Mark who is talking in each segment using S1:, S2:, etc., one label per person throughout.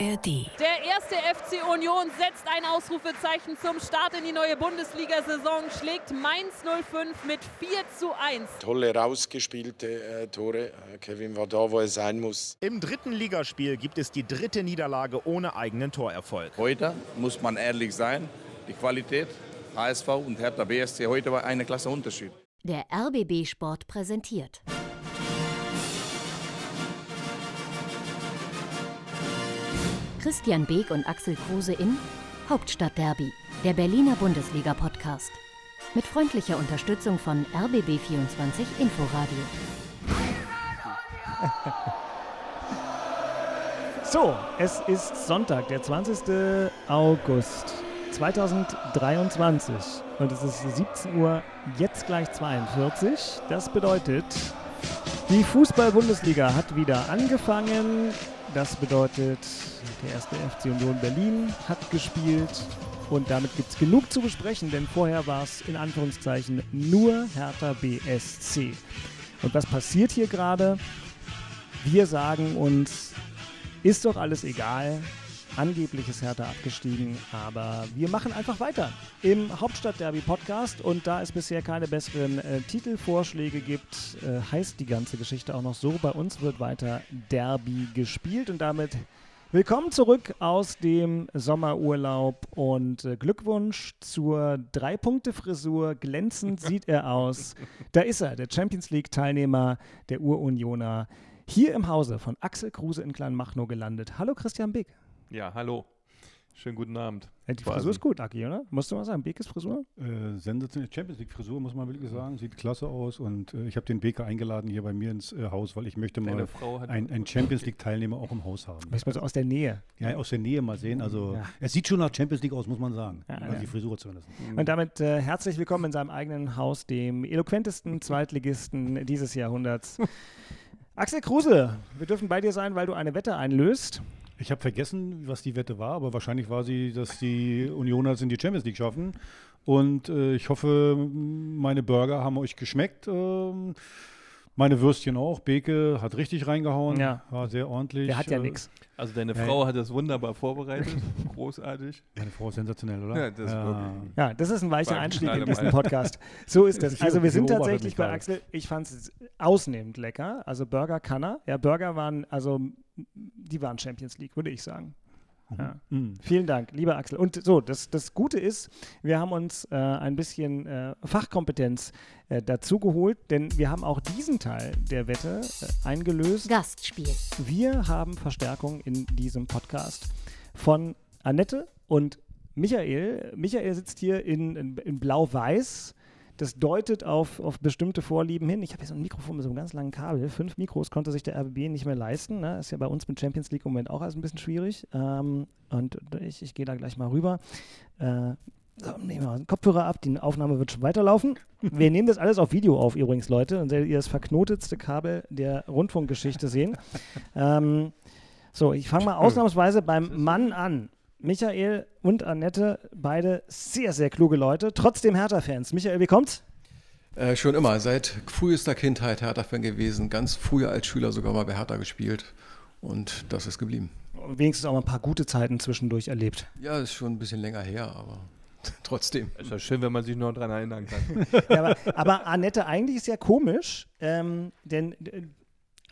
S1: ARD.
S2: Der erste FC Union setzt ein Ausrufezeichen zum Start in die neue Bundesliga-Saison, schlägt Mainz 05 mit 4 zu 1.
S3: Tolle rausgespielte äh, Tore. Äh, Kevin war da, wo er sein muss.
S4: Im dritten Ligaspiel gibt es die dritte Niederlage ohne eigenen Torerfolg.
S5: Heute muss man ehrlich sein, die Qualität HSV und Hertha BSC heute war eine Klasse Unterschied.
S1: Der RBB Sport präsentiert. Christian Beek und Axel Kruse in Hauptstadtderby, der Berliner Bundesliga-Podcast. Mit freundlicher Unterstützung von RBB24 Inforadio.
S6: So, es ist Sonntag, der 20. August 2023 und es ist 17 Uhr, jetzt gleich 42. Das bedeutet, die Fußball-Bundesliga hat wieder angefangen. Das bedeutet, der erste FC Union Berlin hat gespielt und damit gibt es genug zu besprechen, denn vorher war es in Anführungszeichen nur Hertha BSC. Und was passiert hier gerade? Wir sagen uns, ist doch alles egal. Angeblich ist Hertha abgestiegen, aber wir machen einfach weiter im Hauptstadtderby-Podcast und da es bisher keine besseren äh, Titelvorschläge gibt, äh, heißt die ganze Geschichte auch noch so. Bei uns wird weiter Derby gespielt und damit willkommen zurück aus dem Sommerurlaub und äh, Glückwunsch zur Drei-Punkte-Frisur. Glänzend sieht er aus. Da ist er, der Champions League-Teilnehmer der Urunioner. Hier im Hause von Axel Kruse in Kleinmachnow gelandet. Hallo Christian Beck.
S7: Ja, hallo. Schönen guten Abend.
S6: Ja, die Frisur ist gut, Aki, oder? Musst du mal sagen, Bekes Frisur?
S8: Äh, sensationelle Champions League Frisur, muss man wirklich sagen. Sieht klasse aus und äh, ich habe den Beker eingeladen hier bei mir ins äh, Haus, weil ich möchte mal einen Champions League Teilnehmer auch im Haus haben.
S6: Weißt du, so aus der Nähe?
S8: Ja, aus der Nähe mal sehen. Also ja. es sieht schon nach Champions League aus, muss man sagen. Ja, also ja. die Frisur zumindest.
S6: Und damit äh, herzlich willkommen in seinem eigenen Haus, dem eloquentesten Zweitligisten dieses Jahrhunderts. Axel Kruse, wir dürfen bei dir sein, weil du eine Wette einlöst.
S8: Ich habe vergessen, was die Wette war, aber wahrscheinlich war sie, dass die Unioner es in die Champions League schaffen. Und äh, ich hoffe, meine Burger haben euch geschmeckt. Ähm, meine Würstchen auch. Beke hat richtig reingehauen. Ja. War sehr ordentlich.
S6: Der hat ja äh, nichts.
S7: Also deine Frau ja. hat das wunderbar vorbereitet. Großartig.
S8: Meine Frau ist sensationell, oder?
S6: Ja, das, ja. ja, das ist ein weicher Einstieg in diesen Podcast. So ist das. Also wir sind tatsächlich bei Axel. Ich fand es ausnehmend lecker. Also Burger kann er. Ja, Burger waren, also die waren Champions League, würde ich sagen. Mhm. Ja. Mhm. Vielen Dank, lieber Axel. Und so, das, das Gute ist, wir haben uns äh, ein bisschen äh, Fachkompetenz äh, dazu geholt, denn wir haben auch diesen Teil der Wette äh, eingelöst.
S1: Gastspiel.
S6: Wir haben Verstärkung in diesem Podcast von Annette und Michael. Michael sitzt hier in, in, in Blau-Weiß das deutet auf, auf bestimmte Vorlieben hin. Ich habe hier so ein Mikrofon mit so einem ganz langen Kabel. Fünf Mikros konnte sich der RBB nicht mehr leisten. Ne? Ist ja bei uns mit Champions League im Moment auch alles ein bisschen schwierig. Ähm, und ich, ich gehe da gleich mal rüber. Äh, so, nehmen wir mal den Kopfhörer ab, die Aufnahme wird schon weiterlaufen. Wir nehmen das alles auf Video auf übrigens, Leute. Dann werdet ihr das verknotetste Kabel der Rundfunkgeschichte sehen. ähm, so, ich fange mal ausnahmsweise beim Mann an. Michael und Annette, beide sehr, sehr kluge Leute, trotzdem Hertha-Fans. Michael, wie kommt's?
S9: Äh, schon immer, seit frühester Kindheit Hertha-Fan gewesen, ganz früher als Schüler sogar mal bei Hertha gespielt und das ist geblieben.
S6: wenigstens auch mal ein paar gute Zeiten zwischendurch erlebt.
S9: Ja, ist schon ein bisschen länger her, aber trotzdem.
S7: Ist ja schön, wenn man sich noch daran erinnern kann.
S6: ja, aber, aber, Annette, eigentlich ist ja komisch, ähm, denn äh,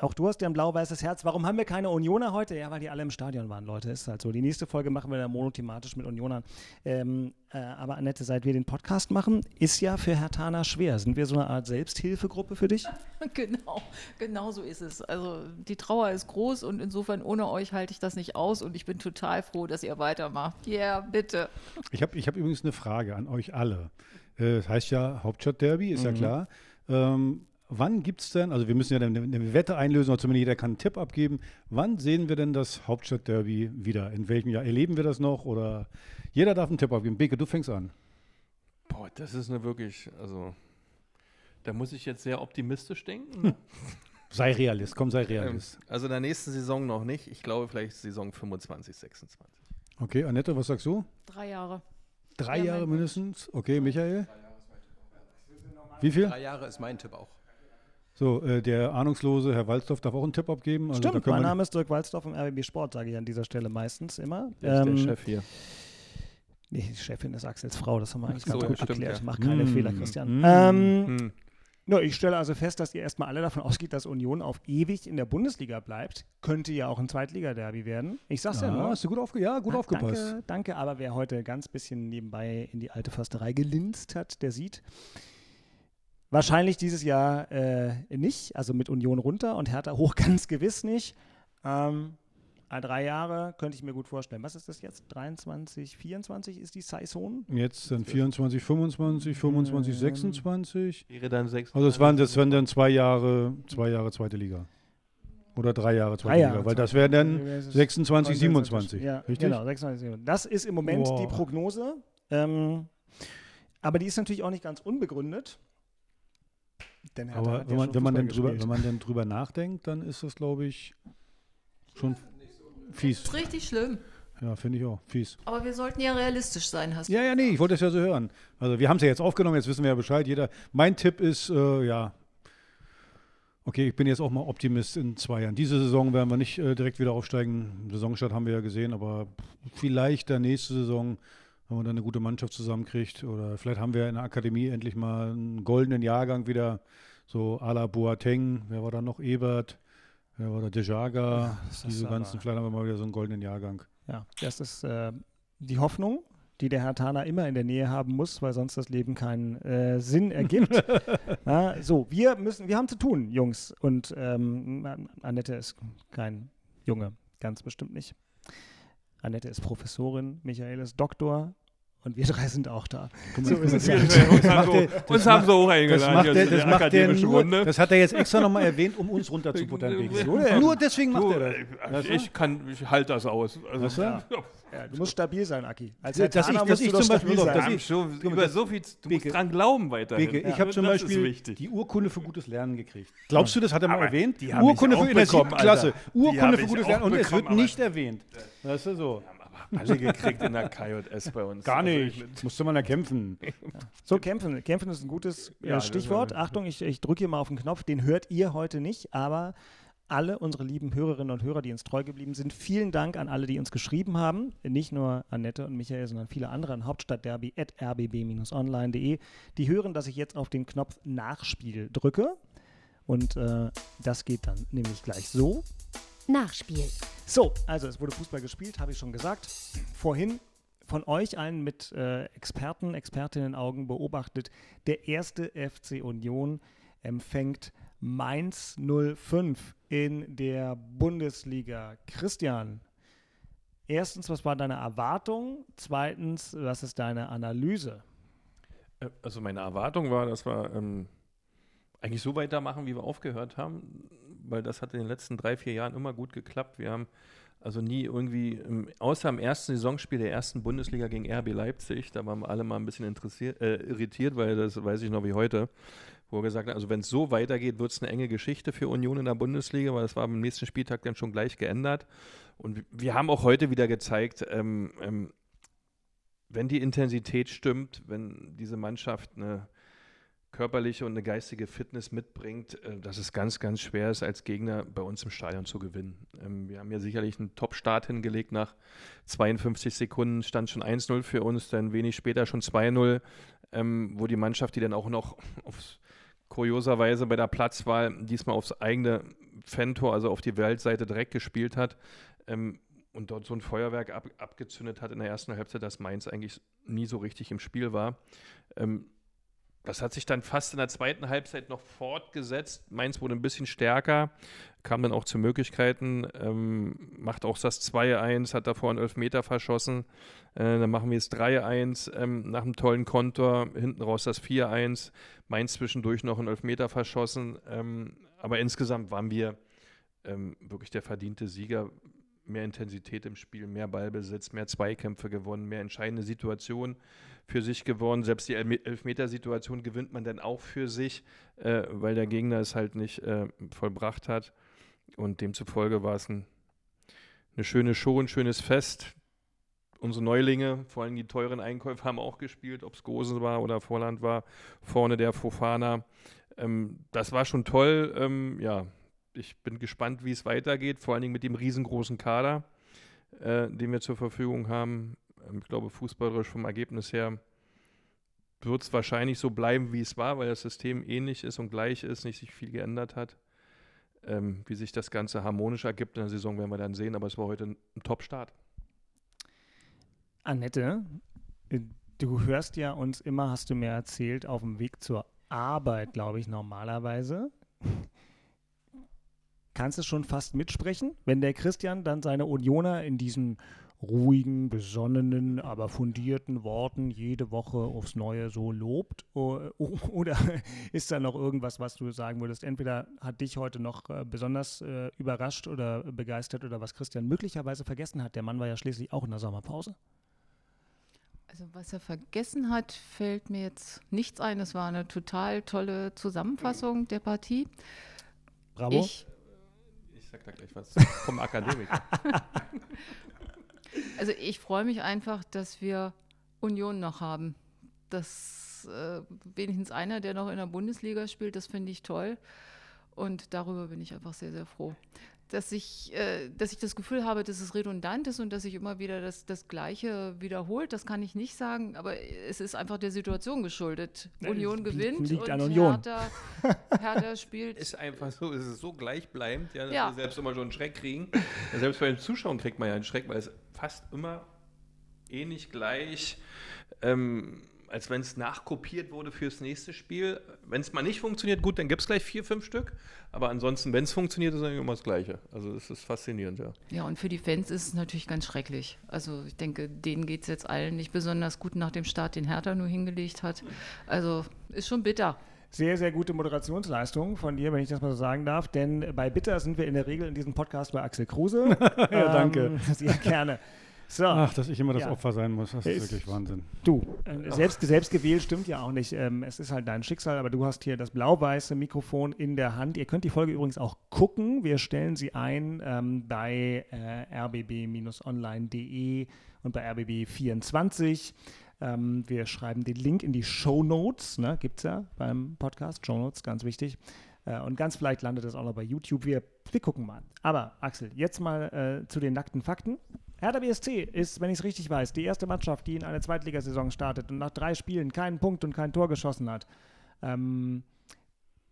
S6: auch du hast ja ein blau-weißes Herz. Warum haben wir keine Unioner heute? Ja, weil die alle im Stadion waren, Leute. Ist halt so. Die nächste Folge machen wir dann monothematisch mit Unionern. Ähm, äh, aber Annette, seit wir den Podcast machen, ist ja für Herr Tana schwer. Sind wir so eine Art Selbsthilfegruppe für dich?
S2: genau, genau so ist es. Also die Trauer ist groß und insofern ohne euch halte ich das nicht aus und ich bin total froh, dass ihr weitermacht. Ja, yeah, bitte.
S8: Ich habe ich hab übrigens eine Frage an euch alle. Äh, das heißt ja Hauptstadtderby, ist mhm. ja klar. Ähm, wann gibt es denn, also wir müssen ja eine, eine, Wette einlösen, oder zumindest jeder kann einen Tipp abgeben, wann sehen wir denn das Hauptstadtderby wieder? In welchem Jahr erleben wir das noch? Oder jeder darf einen Tipp abgeben. Beke, du fängst an.
S7: Boah, das ist eine wirklich, also da muss ich jetzt sehr optimistisch denken.
S8: sei Realist, komm, sei Realist.
S7: Ähm, also in der nächsten Saison noch nicht. Ich glaube vielleicht Saison 25, 26.
S8: Okay, Annette, was sagst du?
S2: Drei Jahre.
S8: Drei ja, Jahre mindestens? Okay, Michael? Wie viel?
S9: Drei Jahre ist mein Tipp auch.
S8: So, äh, der ahnungslose Herr Walzdorf darf auch einen Tipp abgeben. Also
S6: Stimmt, mein Name ist Dirk Walzdorf vom RBB Sport, sage ich an dieser Stelle meistens immer.
S7: Ist
S6: Ähm,
S7: der Chef hier?
S6: Nee, die Chefin ist Axels Frau, das haben wir eigentlich
S7: so,
S6: ganz gut
S7: stimmt,
S6: erklärt.
S7: ja.
S6: Mach keine
S8: Mm,
S6: Fehler, Christian.
S8: mm,
S6: ähm,
S7: Hm.
S6: ja, ich stelle also fest, dass ihr erstmal alle davon ausgeht, dass Union auf ewig in der Bundesliga bleibt. Könnte ja auch ein Zweitliga-Derby werden. Ich sag's ja,
S8: Ja,
S6: nur.
S8: hast du gut, aufge ja, gut
S6: Ah,
S8: aufgepasst.
S6: Danke, danke, aber wer heute ganz bisschen nebenbei in die alte Försterei gelinst hat, der sieht, wahrscheinlich dieses Jahr äh, nicht, also mit Union runter und Hertha hoch ganz gewiss nicht. Ähm, äh, drei Jahre könnte ich mir gut vorstellen. Was ist das jetzt? 23, 24 ist die Saison?
S8: Jetzt dann 24, 25, 25,
S6: Ähm,
S8: 26.
S7: Wäre dann sechs.
S8: Also es waren, das wären dann zwei Jahre, zwei Jahre zweite Liga. Oder drei Jahre zweite
S6: Drei Jahre
S8: Liga, weil das wären dann
S6: Liga. Das ist
S8: 26, 27.
S6: Ja,
S8: richtig?
S6: genau, 26, 27. Das ist im Moment
S8: Boah.
S6: die Prognose. Ähm, aber die ist natürlich auch nicht ganz unbegründet. Denn Hertha
S8: Aber
S6: hat
S8: wenn
S6: ja
S8: man, wenn, man drüber, wenn man dann drüber nachdenkt, dann ist das, glaube ich, schon fies.
S2: Das ist richtig schlimm.
S8: Ja, finde ich auch. Fies.
S2: Aber wir sollten ja realistisch sein, hast du
S8: Ja, ja, nee, ich wollte es ja so hören. Also wir haben es ja jetzt aufgenommen, jetzt wissen wir ja Bescheid. Jeder. Mein Tipp ist, äh, ja, okay, ich bin jetzt auch mal Optimist in zwei Jahren. Diese Saison werden wir nicht äh, direkt wieder aufsteigen. Saisonstart haben wir ja gesehen, aber vielleicht der nächste Saison, wenn man dann eine gute Mannschaft zusammenkriegt. Oder vielleicht haben wir in der Akademie endlich mal einen goldenen Jahrgang wieder, so à la Boateng. Wer war da noch? Ebert. Wer war da? Dejaga.
S6: ist
S8: Diese ganzen, vielleicht haben wir mal wieder so einen goldenen Jahrgang.
S6: Ja, das ist äh, die Hoffnung, die der Herr Tana immer in der Nähe haben muss, weil sonst das Leben keinen äh, Sinn ergibt. Na, so, wir müssen, wir haben zu tun, Jungs. Und ähm, Annette ist kein Junge, ganz bestimmt nicht. Annette ist Professorin, Michael ist Doktor und wir drei sind auch da. So ist es
S7: Wir- uns haben so,
S8: das
S7: uns so hoch
S8: Das
S7: eingeladen
S8: das macht der nur,
S7: Runde.
S8: das hat er jetzt extra nochmal erwähnt, um uns runterzubuttern. Nur deswegen macht er das.
S7: Ich kann, ich halte das aus. Also, ja.
S6: Ja, du musst stabil sein, Aki. Als
S8: Ja, dass ich- dass
S6: musst
S8: ich zum Beispiel-
S6: stabil
S8: dass ich- mal,
S7: über
S8: das-
S7: so viel, du musst
S8: Beke.
S7: dran glauben weiterhin.
S8: Beke, ich habe zum
S7: das
S8: Beispiel die Urkunde für gutes Lernen gekriegt. Glaubst du, das hat er mal
S7: Aber
S8: erwähnt?
S7: die
S8: Urkunde für in der siebten Klasse. Urkunde für gutes Lernen. Und es wird nicht erwähnt. Weißt du so?
S7: Alle gekriegt in der KJS bei uns.
S8: Gar
S7: Also
S8: nicht.
S7: ich-
S8: Musste man da kämpfen.
S6: So, kämpfen. Kämpfen ist ein gutes äh,
S7: Ja,
S6: Stichwort. Achtung, ich, ich drücke hier mal auf den Knopf. Den hört ihr heute nicht, aber alle unsere lieben Hörerinnen und Hörer, die uns treu geblieben sind, vielen Dank an alle, die uns geschrieben haben. Nicht nur Annette und Michael, sondern viele andere an hauptstadtderby.rbb-online.de. Die hören, dass ich jetzt auf den Knopf Nachspiel drücke. Und äh, das geht dann nämlich gleich so.
S1: Nachspiel.
S6: So, also es wurde Fußball gespielt, habe ich schon gesagt. Vorhin von euch allen mit äh, Experten, Expertinnen-Augen beobachtet. Der erste FC Union empfängt Mainz 05 in der Bundesliga. Christian, erstens, was war deine Erwartung? Zweitens, was ist deine Analyse?
S7: Äh, Also meine Erwartung war, dass wir ähm, eigentlich so weitermachen, wie wir aufgehört haben, weil das hat in den letzten drei, vier Jahren immer gut geklappt. Wir haben also nie irgendwie, außer im ersten Saisonspiel der ersten Bundesliga gegen RB Leipzig, da waren wir alle mal ein bisschen interessiert, äh, irritiert, weil das weiß ich noch wie heute, wo wir gesagt haben, also wenn es so weitergeht, wird es eine enge Geschichte für Union in der Bundesliga, weil das war am nächsten Spieltag dann schon gleich geändert. Und wir haben auch heute wieder gezeigt, ähm, ähm, wenn die Intensität stimmt, wenn diese Mannschaft eine körperliche und eine geistige Fitness mitbringt, äh, dass es ganz, ganz schwer ist, als Gegner bei uns im Stadion zu gewinnen. Ähm, wir haben ja sicherlich einen Top-Start hingelegt. Nach 52 Sekunden stand schon 1-0 für uns, dann wenig später schon 2-0, ähm, wo die Mannschaft, die dann auch noch aufs, kurioserweise bei der Platzwahl diesmal aufs eigene Fantor, also auf die Weltseite direkt gespielt hat. Ähm, und dort so ein Feuerwerk ab, abgezündet hat in der ersten Halbzeit, dass Mainz eigentlich nie so richtig im Spiel war. Das hat sich dann fast in der zweiten Halbzeit noch fortgesetzt. Mainz wurde ein bisschen stärker, kam dann auch zu Möglichkeiten, ähm, macht auch das 2-1, hat davor einen Elfmeter verschossen. Äh, dann machen wir es 3-1 ähm, nach einem tollen Kontor, hinten raus das 4-1. Mainz zwischendurch noch einen Elfmeter verschossen. Ähm, aber insgesamt waren wir ähm, wirklich der verdiente Sieger. Mehr Intensität im Spiel, mehr Ballbesitz, mehr Zweikämpfe gewonnen, mehr entscheidende Situationen für sich gewonnen. Selbst die Elf- Elfmetersituation gewinnt man dann auch für sich, äh, weil der Gegner es halt nicht äh, vollbracht hat. Und demzufolge war es ein, eine schöne Show, ein schönes Fest. Unsere Neulinge, vor allem die teuren Einkäufe, haben auch gespielt, ob es Gosen war oder Vorland war. Vorne der Fofana. Ähm, das war schon toll. Ähm, ja, ich bin gespannt, wie es weitergeht, vor allen Dingen mit dem riesengroßen Kader, äh, den wir zur Verfügung haben. Ähm, ich glaube, fußballerisch vom Ergebnis her wird es wahrscheinlich so bleiben, wie es war, weil das System ähnlich ist und gleich ist, nicht sich viel geändert hat. Ähm, wie sich das Ganze harmonisch ergibt in der Saison, werden wir dann sehen, aber es war heute ein, Top-Start.
S6: Annette, äh, du hörst ja uns immer, hast du mir erzählt, auf dem Weg zur Arbeit, glaube ich, normalerweise. Kannst du schon fast mitsprechen, wenn der Christian dann seine Unioner in diesen ruhigen, besonnenen, aber fundierten Worten jede Woche aufs Neue so lobt? Oder ist da noch irgendwas, was du sagen würdest? Entweder hat dich heute noch äh, besonders äh, überrascht oder begeistert oder was Christian möglicherweise vergessen hat. Der Mann war ja schließlich auch in der Sommerpause.
S2: Also was er vergessen hat, fällt mir jetzt nichts ein. Es war eine total tolle Zusammenfassung der Partie.
S6: Bravo.
S2: Ich,
S7: ich sag da gleich was vom Akademiker.
S2: Also ich freue mich einfach, dass wir Union noch haben. Dass äh, wenigstens einer, der noch in der Bundesliga spielt, das finde ich toll. Und darüber bin ich einfach sehr, sehr froh. Dass ich, äh, dass ich das Gefühl habe, dass es redundant ist und dass sich immer wieder das, das Gleiche wiederholt, das kann ich nicht sagen, aber es ist einfach der Situation geschuldet.
S6: Ja,
S2: Union gewinnt
S6: liegt
S2: und
S6: an Union.
S2: Hertha, Hertha spielt
S7: Ist einfach so, es ist so gleichbleibend, ja, dass
S2: Ja.
S7: wir selbst immer schon einen Schreck kriegen. Selbst bei den Zuschauern kriegt man ja einen Schreck, weil es fast immer ähnlich gleich, ähm, als wenn es nachkopiert wurde fürs nächste Spiel. Wenn es mal nicht funktioniert, gut, dann gibt es gleich vier, fünf Stück. Aber ansonsten, wenn es funktioniert, ist eigentlich immer das Gleiche. Also es ist faszinierend, ja.
S2: Ja, und für die Fans ist es natürlich ganz schrecklich. Also ich denke, denen geht es jetzt allen nicht besonders gut nach dem Start, den Hertha nur hingelegt hat. Also ist schon bitter.
S6: Sehr, sehr gute Moderationsleistung von dir, wenn ich das mal so sagen darf. Denn bei Bitter sind wir in der Regel in diesem Podcast bei Axel Kruse.
S8: Ja, danke.
S6: Ähm, sehr gerne. So,
S8: Ach, dass ich immer das
S6: Ja.
S8: Opfer sein muss, das ist,
S6: Ist-
S8: wirklich Wahnsinn.
S6: du, äh, selbst, selbst gewählt stimmt ja auch nicht. Ähm, es ist halt dein Schicksal, aber du hast hier das blau-weiße Mikrofon in der Hand. Ihr könnt die Folge übrigens auch gucken. Wir stellen sie ein ähm, bei äh, rbb-online.de und bei rbb24. Ähm, wir schreiben den Link in die Show Notes, ne, gibt es ja beim Podcast. Show Notes, ganz wichtig. Äh, und ganz vielleicht landet das auch noch bei YouTube. Wir, wir gucken mal. Aber Axel, jetzt mal äh, zu den nackten Fakten. Hertha BSC ist, wenn ich es richtig weiß, die erste Mannschaft, die in eine Zweitligasaison startet und nach drei Spielen keinen Punkt und kein Tor geschossen hat. Ähm,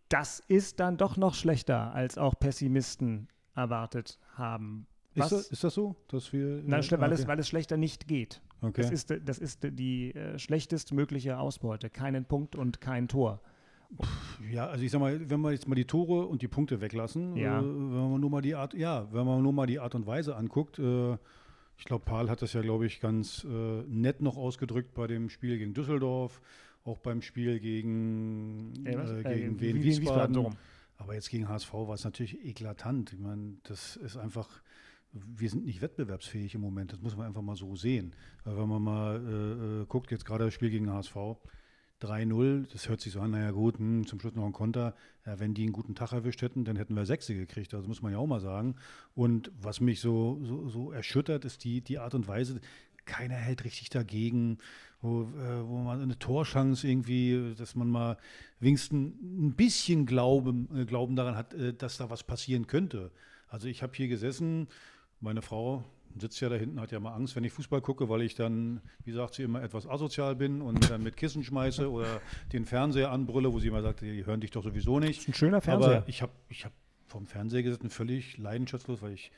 S6: das ist dann doch noch schlechter, als auch Pessimisten erwartet haben.
S8: Ist das, ist das so? Dass wir,
S6: Na,
S8: äh,
S6: schle- weil, es,
S8: okay.
S6: weil es schlechter nicht geht.
S8: Okay.
S6: Das ist, das ist die äh, schlechtestmögliche Ausbeute. Keinen Punkt und kein Tor.
S8: Ja, also ich sag mal, wenn wir jetzt mal die Tore und die Punkte weglassen,
S6: Ja.
S8: äh, wenn man nur mal die Art, ja, wenn man nur mal die Art und Weise anguckt, äh, ich glaube, Paul hat das ja, glaube ich, ganz äh, nett noch ausgedrückt bei dem Spiel gegen Düsseldorf, auch beim Spiel gegen,
S6: Äh,
S8: äh,
S6: Äh,
S8: gegen
S6: wie-
S8: Wien
S6: wie- Wiesbaden,
S8: Wiesbaden. Aber jetzt gegen HSV war es natürlich eklatant. Ich meine, das ist einfach, wir sind nicht wettbewerbsfähig im Moment. Das muss man einfach mal so sehen. Weil wenn man mal äh, äh, guckt, jetzt gerade das Spiel gegen HSV, 3-0, das hört sich so an, naja gut, hm, zum Schluss noch ein Konter. Ja, wenn die einen guten Tag erwischt hätten, dann hätten wir Sechse gekriegt. Das muss man ja auch mal sagen. Und was mich so, so, so erschüttert, ist die, die Art und Weise, keiner hält richtig dagegen, wo, äh, wo man eine Torchance irgendwie, dass man mal wenigstens ein bisschen Glauben, äh, Glauben daran hat, äh, dass da was passieren könnte. Also ich habe hier gesessen, meine Frau sitzt ja da hinten, hat ja mal Angst, wenn ich Fußball gucke, weil ich dann, wie sagt sie immer, etwas asozial bin und dann mit Kissen schmeiße oder den Fernseher anbrülle, wo sie immer sagt, die hören dich doch sowieso nicht.
S6: ist ein schöner Fernseher.
S8: Aber ich habe ich hab vom Fernseher gesessen, völlig leidenschaftslos, weil ich,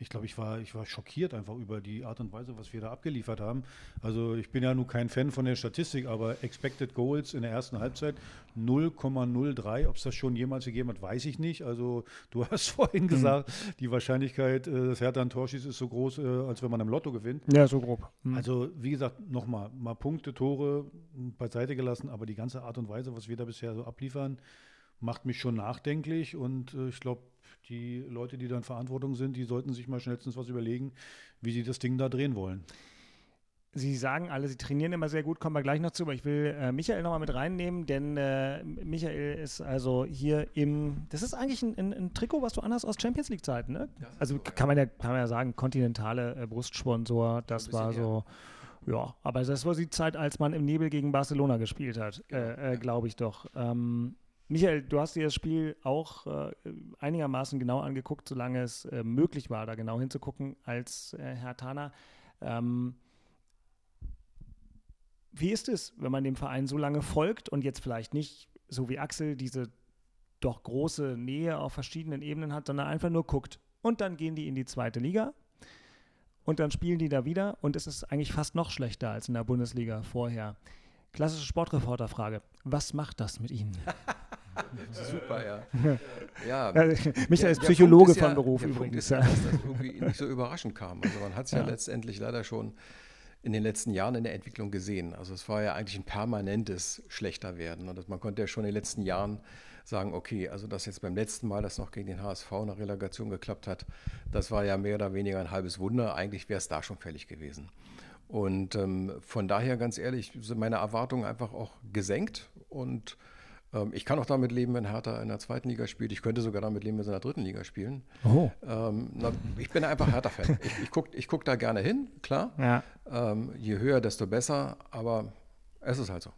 S8: ich glaube, ich war, ich war schockiert einfach über die Art und Weise, was wir da abgeliefert haben. Also ich bin ja nun kein Fan von der Statistik, aber Expected Goals in der ersten Halbzeit 0,03. Ob es das schon jemals gegeben hat, weiß ich nicht. Also du hast vorhin gesagt, die Wahrscheinlichkeit, äh, dass Hertha ein Tor schießt, ist so groß, äh, als wenn man im Lotto gewinnt.
S6: Ja, so grob. Hm.
S8: Also, wie gesagt, nochmal, mal Punkte, Tore m, beiseite gelassen, aber die ganze Art und Weise, was wir da bisher so abliefern, macht mich schon nachdenklich und äh, ich glaube, die Leute, die da in Verantwortung sind, die sollten sich mal schnellstens was überlegen, wie sie das Ding da drehen wollen.
S6: Sie sagen alle, Sie trainieren immer sehr gut, kommen wir gleich noch zu, aber ich will äh, Michael nochmal mit reinnehmen, denn äh, Michael ist also hier im, das ist eigentlich ein, ein, ein Trikot, was du anhast aus Champions League Zeiten, ne? Also kann man ja, kann man ja sagen, kontinentale äh, Brustsponsor, das war so, ja, aber das war die Zeit, als man im Nebel gegen Barcelona gespielt hat, äh, äh, glaube ich doch. Ähm, Michael, du hast dir das Spiel auch äh, einigermaßen genau angeguckt, solange es äh, möglich war, da genau hinzugucken als äh, Herr Tana. Ähm, wie ist es, wenn man dem Verein so lange folgt und jetzt vielleicht nicht, so wie Axel, diese doch große Nähe auf verschiedenen Ebenen hat, sondern einfach nur guckt. Und dann gehen die in die zweite Liga und dann spielen die da wieder und es ist eigentlich fast noch schlechter als in der Bundesliga vorher. Klassische Sportreporterfrage. Was macht das mit Ihnen?
S9: Super, ja. ja
S6: Michael ist Psychologe
S9: ist ja,
S6: von Beruf übrigens.
S9: Ja, dass das irgendwie nicht so überraschend kam. Also man hat es ja.
S6: Ja.
S9: letztendlich leider schon in den letzten Jahren in der Entwicklung gesehen. Also es war ja eigentlich ein permanentes Schlechterwerden. Und man konnte ja schon in den letzten Jahren sagen, okay, also das jetzt beim letzten Mal, das noch gegen den HSV in der Relegation geklappt hat, das war ja mehr oder weniger ein halbes Wunder. Eigentlich wäre es da schon fällig gewesen. Und ähm, von daher, ganz ehrlich, sind meine Erwartungen einfach auch gesenkt. Und ich kann auch damit leben, wenn Hertha in der zweiten Liga spielt. Ich könnte sogar damit leben, wenn sie in der dritten Liga spielen.
S6: Oh.
S9: Ähm, na, ich bin einfach Hertha-Fan. Ich, ich gucke ich guck da gerne hin, klar.
S6: Ja.
S9: Ähm, je höher, desto besser. Aber es ist halt so.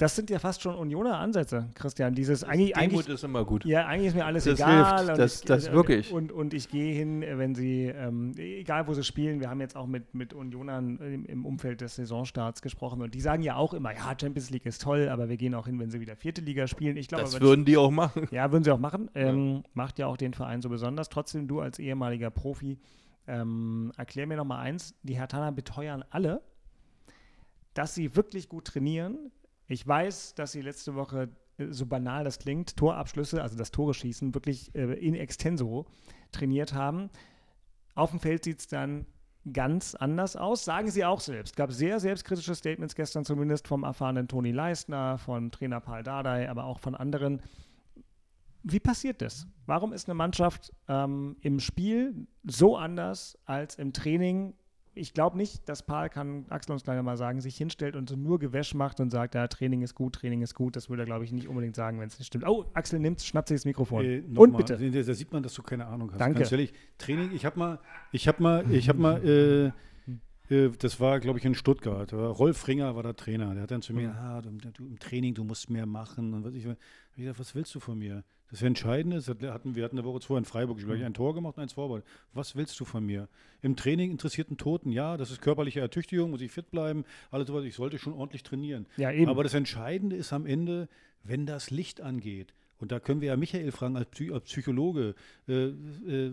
S6: Das sind ja fast schon Unioner Ansätze, Christian. Dieses eigentlich,
S7: Demut
S6: eigentlich
S7: ist immer gut.
S6: Ja, eigentlich ist mir alles
S7: Das
S6: egal.
S7: hilft.
S6: und
S7: Das-
S6: ich-
S7: das
S6: und-
S7: wirklich.
S6: Und, und ich gehe hin, äh, wenn sie, ähm, egal wo sie spielen, wir haben jetzt auch mit, mit Unionern im, im Umfeld des Saisonstarts gesprochen und die sagen ja auch immer, ja, Champions League ist toll, aber wir gehen auch hin, wenn sie wieder vierte Liga spielen. Ich glaube,
S7: Das
S6: aber
S7: würden die auch machen.
S6: ja, würden sie auch machen. Ähm, Macht ja auch den Verein so besonders. Trotzdem, du als ehemaliger Profi, ähm, erklär mir noch mal eins. Die Hertaner beteuern alle, dass sie wirklich gut trainieren. Ich weiß, dass sie letzte Woche, äh, so banal das klingt, Torabschlüsse, also das Tore schießen, wirklich äh, in extenso trainiert haben. Auf dem Feld sieht es dann ganz anders aus, sagen sie auch selbst. gab sehr selbstkritische Statements gestern zumindest vom erfahrenen Toni Leistner, von Trainer Paul Dardai, aber auch von anderen. Wie passiert das? Warum ist eine Mannschaft ähm, im Spiel so anders als im Training? Ich glaube nicht, dass Paul, kann Axel uns gleich mal sagen, sich hinstellt und so nur Gewäsch macht und sagt, ja, Training ist gut, Training ist gut. Das würde er, glaube ich, nicht unbedingt sagen, wenn es nicht stimmt. Oh, Axel nimmt, schnappt sich das Mikrofon.
S8: Äh,
S6: und
S8: mal,
S6: bitte.
S8: Da, sieht man, dass du keine Ahnung hast.
S6: Danke.
S8: Ganz ehrlich, Training, ich habe mal, ich habe mal, ich habe mal, äh, das war, glaube ich, in Stuttgart. Rolf Ringer war der Trainer. Der hat dann zu mir, ah, du, du, im Training, du musst mehr machen. Und was ich, ich gesagt, was willst du von mir? Das Entscheidende ist, hatten, wir hatten eine Woche zuvor in Freiburg gespielt,
S6: Mhm.
S8: ein Tor gemacht und eins vorbereitet. Was willst du von mir? Im Training interessiert einen Toten, ja, das ist körperliche Ertüchtigung, muss ich fit bleiben, alles sowas. Ich sollte schon ordentlich trainieren.
S6: Ja, eben.
S8: Aber das Entscheidende ist am Ende, wenn das Licht angeht. Und da können wir ja Michael fragen als, Psy als Psychologe. Äh, äh,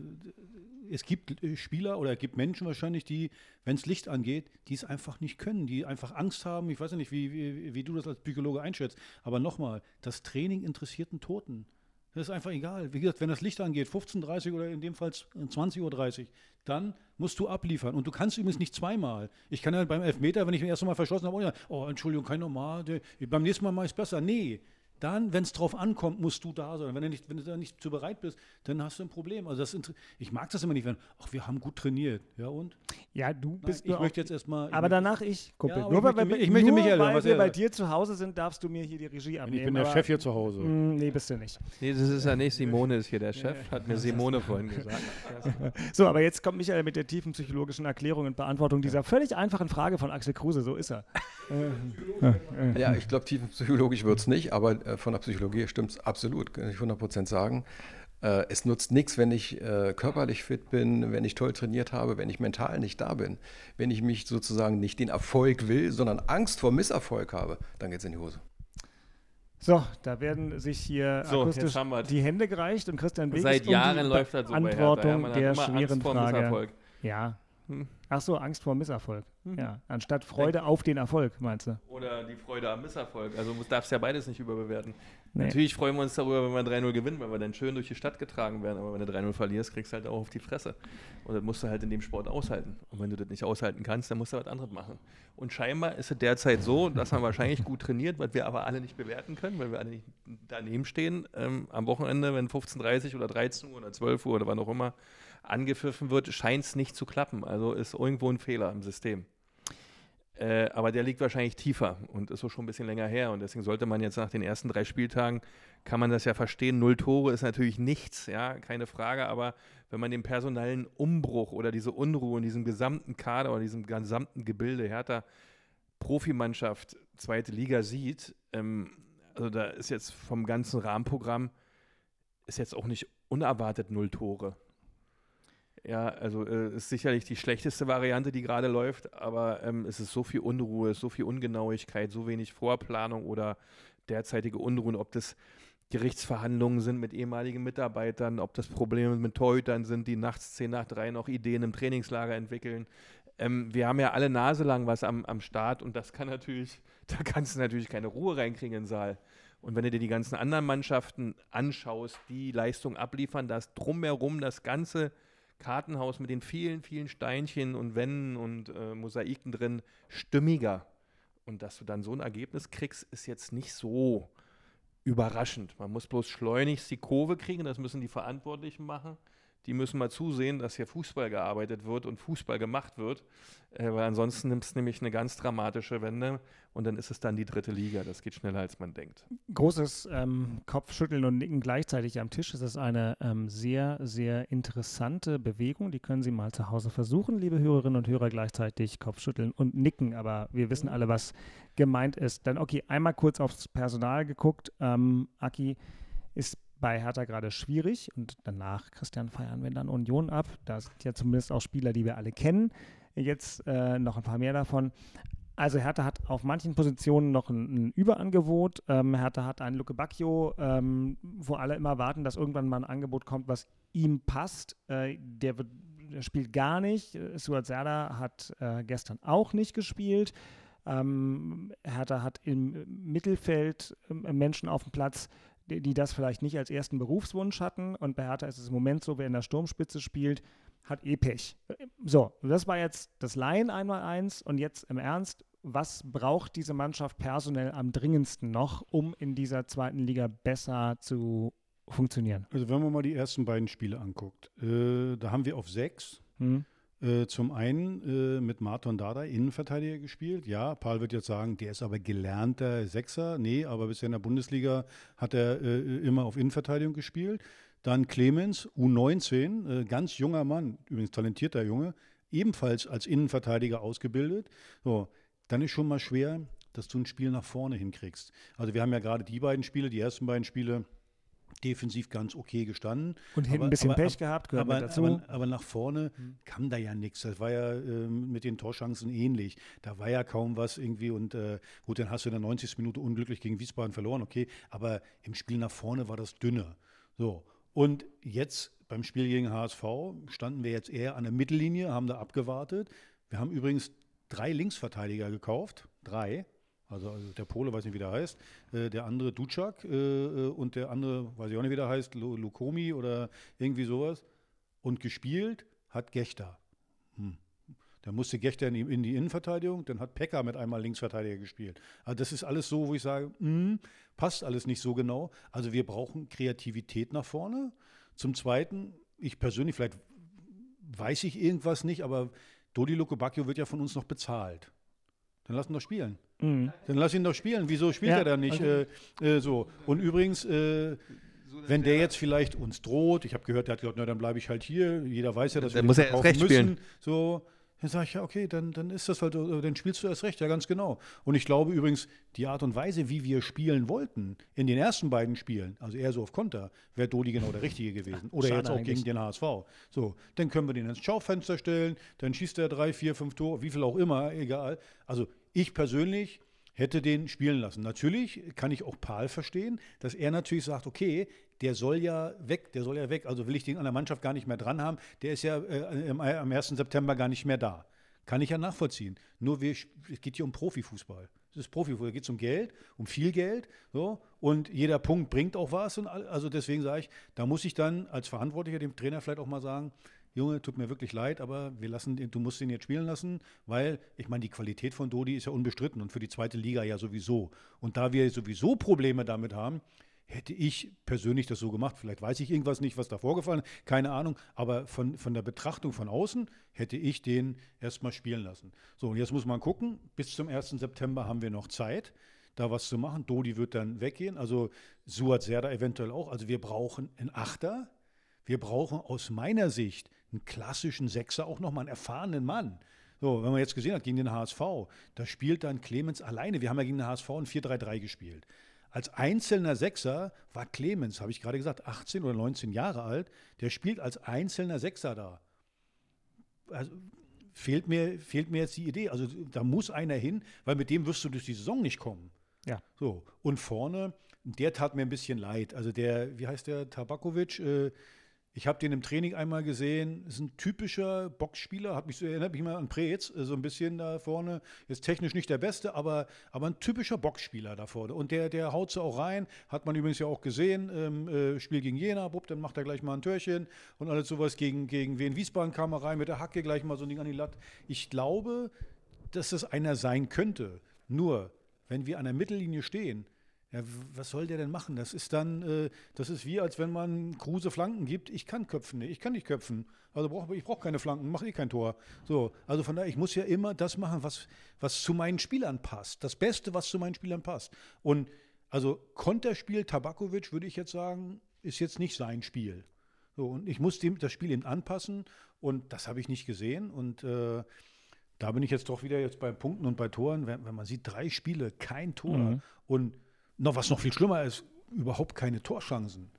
S8: es gibt äh, Spieler oder es gibt Menschen wahrscheinlich, die, wenn es Licht angeht, die es einfach nicht können, die einfach Angst haben. Ich weiß ja nicht, wie, wie, wie du das als Psychologe einschätzt. Aber nochmal, das Training interessiert einen Toten. Das ist einfach egal. Wie gesagt, wenn das Licht angeht, 15.30 oder in dem Fall 20.30 Uhr, dann musst du abliefern. Und du kannst übrigens nicht zweimal. Ich kann ja beim Elfmeter, wenn ich mir erst mal verschossen habe, oh, oh Entschuldigung, kein Normal, beim nächsten Mal mache ich es besser. Nee, dann, wenn es drauf ankommt, musst du da sein. Wenn du, nicht, wenn du da nicht zu bereit bist, dann hast du ein Problem. Also das, ich mag das immer nicht, wenn, ach, wir haben gut trainiert. Ja und?
S6: Ja, du
S8: Nein,
S6: bist
S8: ich
S6: nur
S8: möchte jetzt erstmal.
S6: Aber danach ich, Kumpel.
S8: Ja,
S6: nur
S8: ich
S6: weil,
S8: möchte
S6: weil,
S8: ich möchte
S6: nur
S8: Michael
S6: weil
S8: was
S6: wir bei dir zu Hause sind, darfst du mir hier die Regie abnehmen.
S8: ich bin der
S6: aber-
S8: Chef hier zu Hause.
S6: Mm, Nee, bist du nicht.
S7: Nee, das ist ja nicht Simone, ist hier der Chef, hat mir Simone vorhin gesagt.
S6: So, aber jetzt kommt Michael mit der tiefen psychologischen Erklärung und Beantwortung dieser völlig einfachen Frage von Axel Kruse. So ist er.
S9: Ja, ich glaube, tiefenpsychologisch wird es nicht, aber von der Psychologie stimmt es absolut, kann ich 100% sagen. Äh, es nutzt nichts, wenn ich äh, körperlich fit bin, wenn ich toll trainiert habe, wenn ich mental nicht da bin. Wenn ich mich sozusagen nicht den Erfolg will, sondern Angst vor Misserfolg habe, dann geht es in die Hose.
S6: So, da werden sich hier
S7: So,
S6: akustisch die Hände gereicht und Christian Weg
S7: Seit
S6: um
S7: Jahren
S6: die
S7: läuft das so bei Hertha. Ja,
S6: Beantwortung
S7: man hat
S6: der
S7: immer Angst
S6: schweren
S7: vor
S6: Frage.
S7: Misserfolg.
S6: Ja.
S7: Hm.
S6: Ach so, Angst vor Misserfolg.
S7: Mhm.
S6: Ja, anstatt Freude auf den Erfolg, meinst du?
S7: Oder die Freude am Misserfolg. Also du darfst ja beides nicht überbewerten.
S6: Nee.
S7: Natürlich freuen wir uns darüber, wenn wir 3-0 gewinnen, weil wir dann schön durch die Stadt getragen werden. Aber wenn du 3-0 verlierst, kriegst du halt auch auf die Fresse. Und das musst du halt in dem Sport aushalten. Und wenn du das nicht aushalten kannst, dann musst du was anderes machen. Und scheinbar ist es derzeit so, dass man wahrscheinlich gut trainiert, was wir aber alle nicht bewerten können, weil wir alle nicht daneben stehen. Ähm, am Wochenende, wenn 15.30 Uhr oder 13 Uhr oder 12 Uhr oder wann auch immer angepfiffen wird, scheint es nicht zu klappen. Also ist irgendwo ein Fehler im System. Äh, aber der liegt wahrscheinlich tiefer und ist so schon ein bisschen länger her. Und deswegen sollte man jetzt nach den ersten drei Spieltagen, kann man das ja verstehen. Null Tore ist natürlich nichts, ja, keine Frage. Aber wenn man den personellen Umbruch oder diese Unruhe in diesem gesamten Kader oder diesem gesamten Gebilde Hertha Profimannschaft, zweite Liga sieht, ähm, Also da ist jetzt vom ganzen Rahmenprogramm ist jetzt auch nicht unerwartet null Tore. Ja, also äh, ist sicherlich die schlechteste Variante, die gerade läuft, aber ähm, es ist so viel Unruhe, so viel Ungenauigkeit, so wenig Vorplanung oder derzeitige Unruhen, ob das Gerichtsverhandlungen sind mit ehemaligen Mitarbeitern, ob das Probleme mit Torhütern sind, die nachts 10 nach 3 noch Ideen im Trainingslager entwickeln. Ähm, wir haben ja alle Nase lang was am, am Start und das kann natürlich, da kannst du natürlich keine Ruhe reinkriegen in den Saal. Und wenn du dir die ganzen anderen Mannschaften anschaust, die Leistung abliefern, das drumherum das ganze Kartenhaus mit den vielen, vielen Steinchen und Wänden und äh, Mosaiken drin stimmiger. Und dass du dann so ein Ergebnis kriegst, ist jetzt nicht so überraschend. Man muss bloß schleunigst die Kurve kriegen, das müssen die Verantwortlichen machen die müssen mal zusehen, dass hier Fußball gearbeitet wird und Fußball gemacht wird, äh, weil ansonsten nimmt es nämlich eine ganz dramatische Wende und dann ist es dann die dritte Liga. Das geht schneller, als man denkt.
S6: Großes ähm, Kopfschütteln und Nicken gleichzeitig am Tisch. Es ist eine ähm, sehr, sehr interessante Bewegung. Die können Sie mal zu Hause versuchen, liebe Hörerinnen und Hörer, gleichzeitig Kopfschütteln und Nicken. Aber wir wissen alle, was gemeint ist. Dann, okay, einmal kurz aufs Personal geguckt. Ähm, Aki ist bei Hertha gerade schwierig und danach, Christian, feiern wir dann Union ab. Da sind ja zumindest auch Spieler, die wir alle kennen. Jetzt äh, noch ein paar mehr davon. Also Hertha hat auf manchen Positionen noch ein, ein Überangebot. Ähm, Hertha hat einen Luke Bacchio, ähm, wo alle immer warten, dass irgendwann mal ein Angebot kommt, was ihm passt. Äh, der, wird, der, spielt gar nicht. Suat Serdar hat äh, gestern auch nicht gespielt. Ähm, Hertha hat im Mittelfeld äh, Menschen auf dem Platz, die, die das vielleicht nicht als ersten Berufswunsch hatten. Und bei Hertha ist es im Moment so, wer in der Sturmspitze spielt, hat eh Pech. So, das war jetzt das Laien einmal eins und jetzt im Ernst, was braucht diese Mannschaft personell am dringendsten noch, um in dieser zweiten Liga besser zu funktionieren?
S8: Also wenn man mal die ersten beiden Spiele anguckt, äh, da haben wir auf sechs. Hm. Äh, zum einen äh, mit Marton Dada, Innenverteidiger gespielt. Ja, Paul wird jetzt sagen, der ist aber gelernter Sechser. Nee, aber bisher in der Bundesliga hat er äh, immer auf Innenverteidigung gespielt. Dann Clemens, U19, äh, ganz junger Mann, übrigens talentierter Junge, ebenfalls als Innenverteidiger ausgebildet. So, dann ist schon mal schwer, dass du ein Spiel nach vorne hinkriegst. Also wir haben ja gerade die beiden Spiele, die ersten beiden Spiele defensiv ganz okay gestanden.
S6: Und hinten ein bisschen aber, Pech gehabt,
S8: gehört aber, dazu. Aber, aber, nach vorne hm. kam da ja nichts. Das war ja äh, mit den Torchancen ähnlich. Da war ja kaum was irgendwie und äh, gut, dann hast du in der 90. Minute unglücklich gegen Wiesbaden verloren, okay. Aber im Spiel nach vorne war das dünner. So. Und jetzt beim Spiel gegen HSV standen wir jetzt eher an der Mittellinie, haben da abgewartet. Wir haben übrigens drei Linksverteidiger gekauft. Drei. Also, also, der Pole, weiß nicht, wie der heißt, äh, der andere Ducak äh, äh, und der andere, weiß ich auch nicht, wie der heißt, Lukomi oder irgendwie sowas. Und gespielt hat Gechter. Hm. Dann musste Gechter in die, in die, Innenverteidigung, dann hat Pekka mit einmal Linksverteidiger gespielt. Also das ist alles so, wo ich sage, mh, hm, passt alles nicht so genau. Also wir brauchen Kreativität nach vorne. Zum Zweiten, ich persönlich, vielleicht weiß ich irgendwas nicht, aber Dodi Lukobakio wird ja von uns noch bezahlt. Dann lass ihn doch spielen. Mhm. Dann lass ihn doch spielen. Wieso spielt ja, er dann nicht also, äh, äh, so? Und übrigens, äh, wenn der jetzt vielleicht uns droht, ich habe gehört, der hat gesagt, na, dann bleibe ich halt hier. Jeder weiß ja, dass
S7: dann wir muss er erst recht müssen. Spielen.
S8: So, dann sage ich, ja, okay, dann, dann ist das halt, dann spielst du erst recht, ja, ganz genau. Und ich glaube übrigens, die Art und Weise, wie wir spielen wollten, in den ersten beiden Spielen, also eher so auf Konter, wäre Dodi genau der Richtige gewesen. Oder Schade jetzt auch eigentlich. gegen den HSV. So, dann können wir den ins Schaufenster stellen, dann schießt er drei, vier, fünf Tore, wie viel auch immer, egal. Also ich persönlich hätte den spielen lassen. Natürlich kann ich auch Paul verstehen, dass er natürlich sagt, okay, der soll ja weg, der soll ja weg, also will ich den an der Mannschaft gar nicht mehr dran haben, der ist ja äh, am 1. September gar nicht mehr da. Kann ich ja nachvollziehen. Nur wir, es geht hier um Profifußball. Es ist Profifußball, da geht es um Geld, um viel Geld. So, und jeder Punkt bringt auch was. Und also deswegen sage ich, da muss ich dann als Verantwortlicher dem Trainer vielleicht auch mal sagen, Junge, tut mir wirklich leid, aber wir lassen den, du musst ihn jetzt spielen lassen, weil ich meine, die Qualität von Dodi ist ja unbestritten und für die zweite Liga ja sowieso. Und da wir sowieso Probleme damit haben, hätte ich persönlich das so gemacht. Vielleicht weiß ich irgendwas nicht, was da vorgefallen ist, keine Ahnung, aber von, von der Betrachtung von außen hätte ich den erstmal spielen lassen. So, und jetzt muss man gucken, bis zum 1. September haben wir noch Zeit da was zu machen. Dodi wird dann weggehen, also Suat Serda eventuell auch. Also wir brauchen einen Achter. Wir brauchen aus meiner Sicht einen klassischen Sechser, auch nochmal einen erfahrenen Mann. So, wenn man jetzt gesehen hat, gegen den HSV, da spielt dann Clemens alleine. Wir haben ja gegen den HSV ein 4-3-3 gespielt. Als einzelner Sechser war Clemens, habe ich gerade gesagt, 18 oder 19 Jahre alt. Der spielt als einzelner Sechser da. Also fehlt mir, fehlt mir jetzt die Idee. Also da muss einer hin, weil mit dem wirst du durch die Saison nicht kommen.
S6: Ja.
S8: So. Und vorne, der tat mir ein bisschen leid. Also der, wie heißt der, Tabakovic, äh, ich habe den im Training einmal gesehen, ist ein typischer Boxspieler, hat mich so, erinnert mich mal an Preetz, äh, so ein bisschen da vorne. Ist technisch nicht der Beste, aber, aber ein typischer Boxspieler da vorne. Und der, der haut sie auch rein, hat man übrigens ja auch gesehen, ähm, äh, Spiel gegen Jena, bupp, dann macht er gleich mal ein Türchen und alles sowas. Gegen, gegen Wien Wiesbaden kam er rein mit der Hacke gleich mal so ein Ding an die Latte. Ich glaube, dass das einer sein könnte. Nur, wenn wir an der Mittellinie stehen, ja, was soll der denn machen? Das ist dann, äh, das ist wie, als wenn man Kruse Flanken gibt. Ich kann köpfen, nee, ich kann nicht köpfen. Also brauch, ich brauche keine Flanken, mache eh kein Tor. So, also von daher, ich muss ja immer das machen, was, was zu meinen Spielern passt. Das Beste, was zu meinen Spielern passt. Und also Konterspiel Tabakovic, würde ich jetzt sagen, ist jetzt nicht sein Spiel. So, und ich muss dem das Spiel eben anpassen und das habe ich nicht gesehen. Und äh, da bin ich jetzt doch wieder jetzt bei Punkten und bei Toren, wenn, wenn man sieht, drei Spiele, kein Tor
S6: Mhm.
S8: und noch was noch viel schlimmer ist, überhaupt keine Torchancen.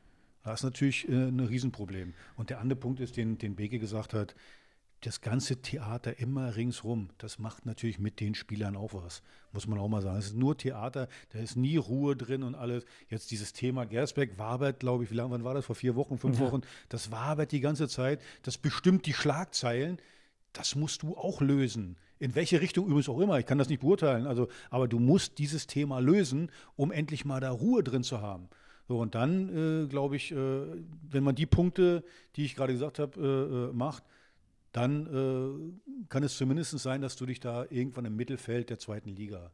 S8: Das ist natürlich äh, ein Riesenproblem. Und der andere Punkt ist, den, den Beke gesagt hat, das ganze Theater immer ringsrum, das macht natürlich mit den Spielern auch was, muss man auch mal sagen. Es ist nur Theater, da ist nie Ruhe drin und alles. Jetzt dieses Thema Gersbeck, wabert, glaube ich, wie lange, wann war das? Vor vier Wochen, fünf
S6: Ja.
S8: Wochen. Das wabert die ganze Zeit, das bestimmt die Schlagzeilen. Das musst du auch lösen. In welche Richtung übrigens auch immer, ich kann das nicht beurteilen, also, aber du musst dieses Thema lösen, um endlich mal da Ruhe drin zu haben. So, und dann, äh, glaube ich, äh, wenn man die Punkte, die ich gerade gesagt habe, äh, äh, macht, dann äh, kann es zumindest sein, dass du dich da irgendwann im Mittelfeld der zweiten Liga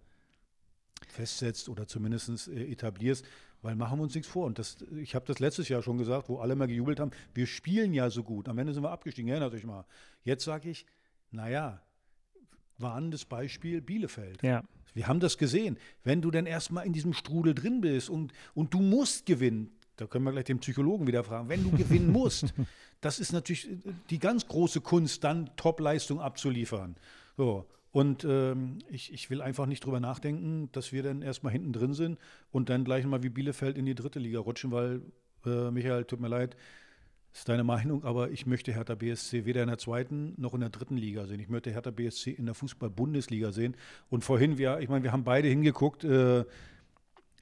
S8: festsetzt oder zumindest äh, etablierst, weil machen wir uns nichts vor. Und das, ich habe das letztes Jahr schon gesagt, wo alle mal gejubelt haben, wir spielen ja so gut. Am Ende sind wir abgestiegen, erinnert euch mal. Jetzt sage ich, naja, warnendes Beispiel Bielefeld.
S6: Ja.
S8: Wir haben das gesehen. Wenn du dann erstmal in diesem Strudel drin bist und, und du musst gewinnen, da können wir gleich den Psychologen wieder fragen, wenn du gewinnen musst, das ist natürlich die ganz große Kunst, dann Top-Leistung abzuliefern. So. Und ähm, ich, ich will einfach nicht drüber nachdenken, dass wir dann erstmal hinten drin sind und dann gleich mal wie Bielefeld in die dritte Liga rutschen, weil, äh, Michael, tut mir leid, ist deine Meinung, aber ich möchte Hertha BSC weder in der zweiten noch in der dritten Liga sehen. Ich möchte Hertha BSC in der Fußball-Bundesliga sehen. Und vorhin, wir, ich meine, wir haben beide hingeguckt, äh,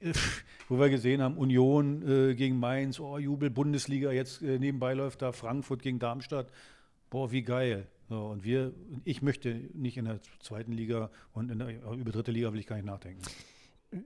S8: wo wir gesehen haben, Union äh, gegen Mainz, oh, Jubel, Bundesliga, jetzt äh, nebenbei läuft da Frankfurt gegen Darmstadt. Boah, wie geil. So, und wir, ich möchte nicht in der zweiten Liga und der, über dritte Liga will ich gar nicht nachdenken.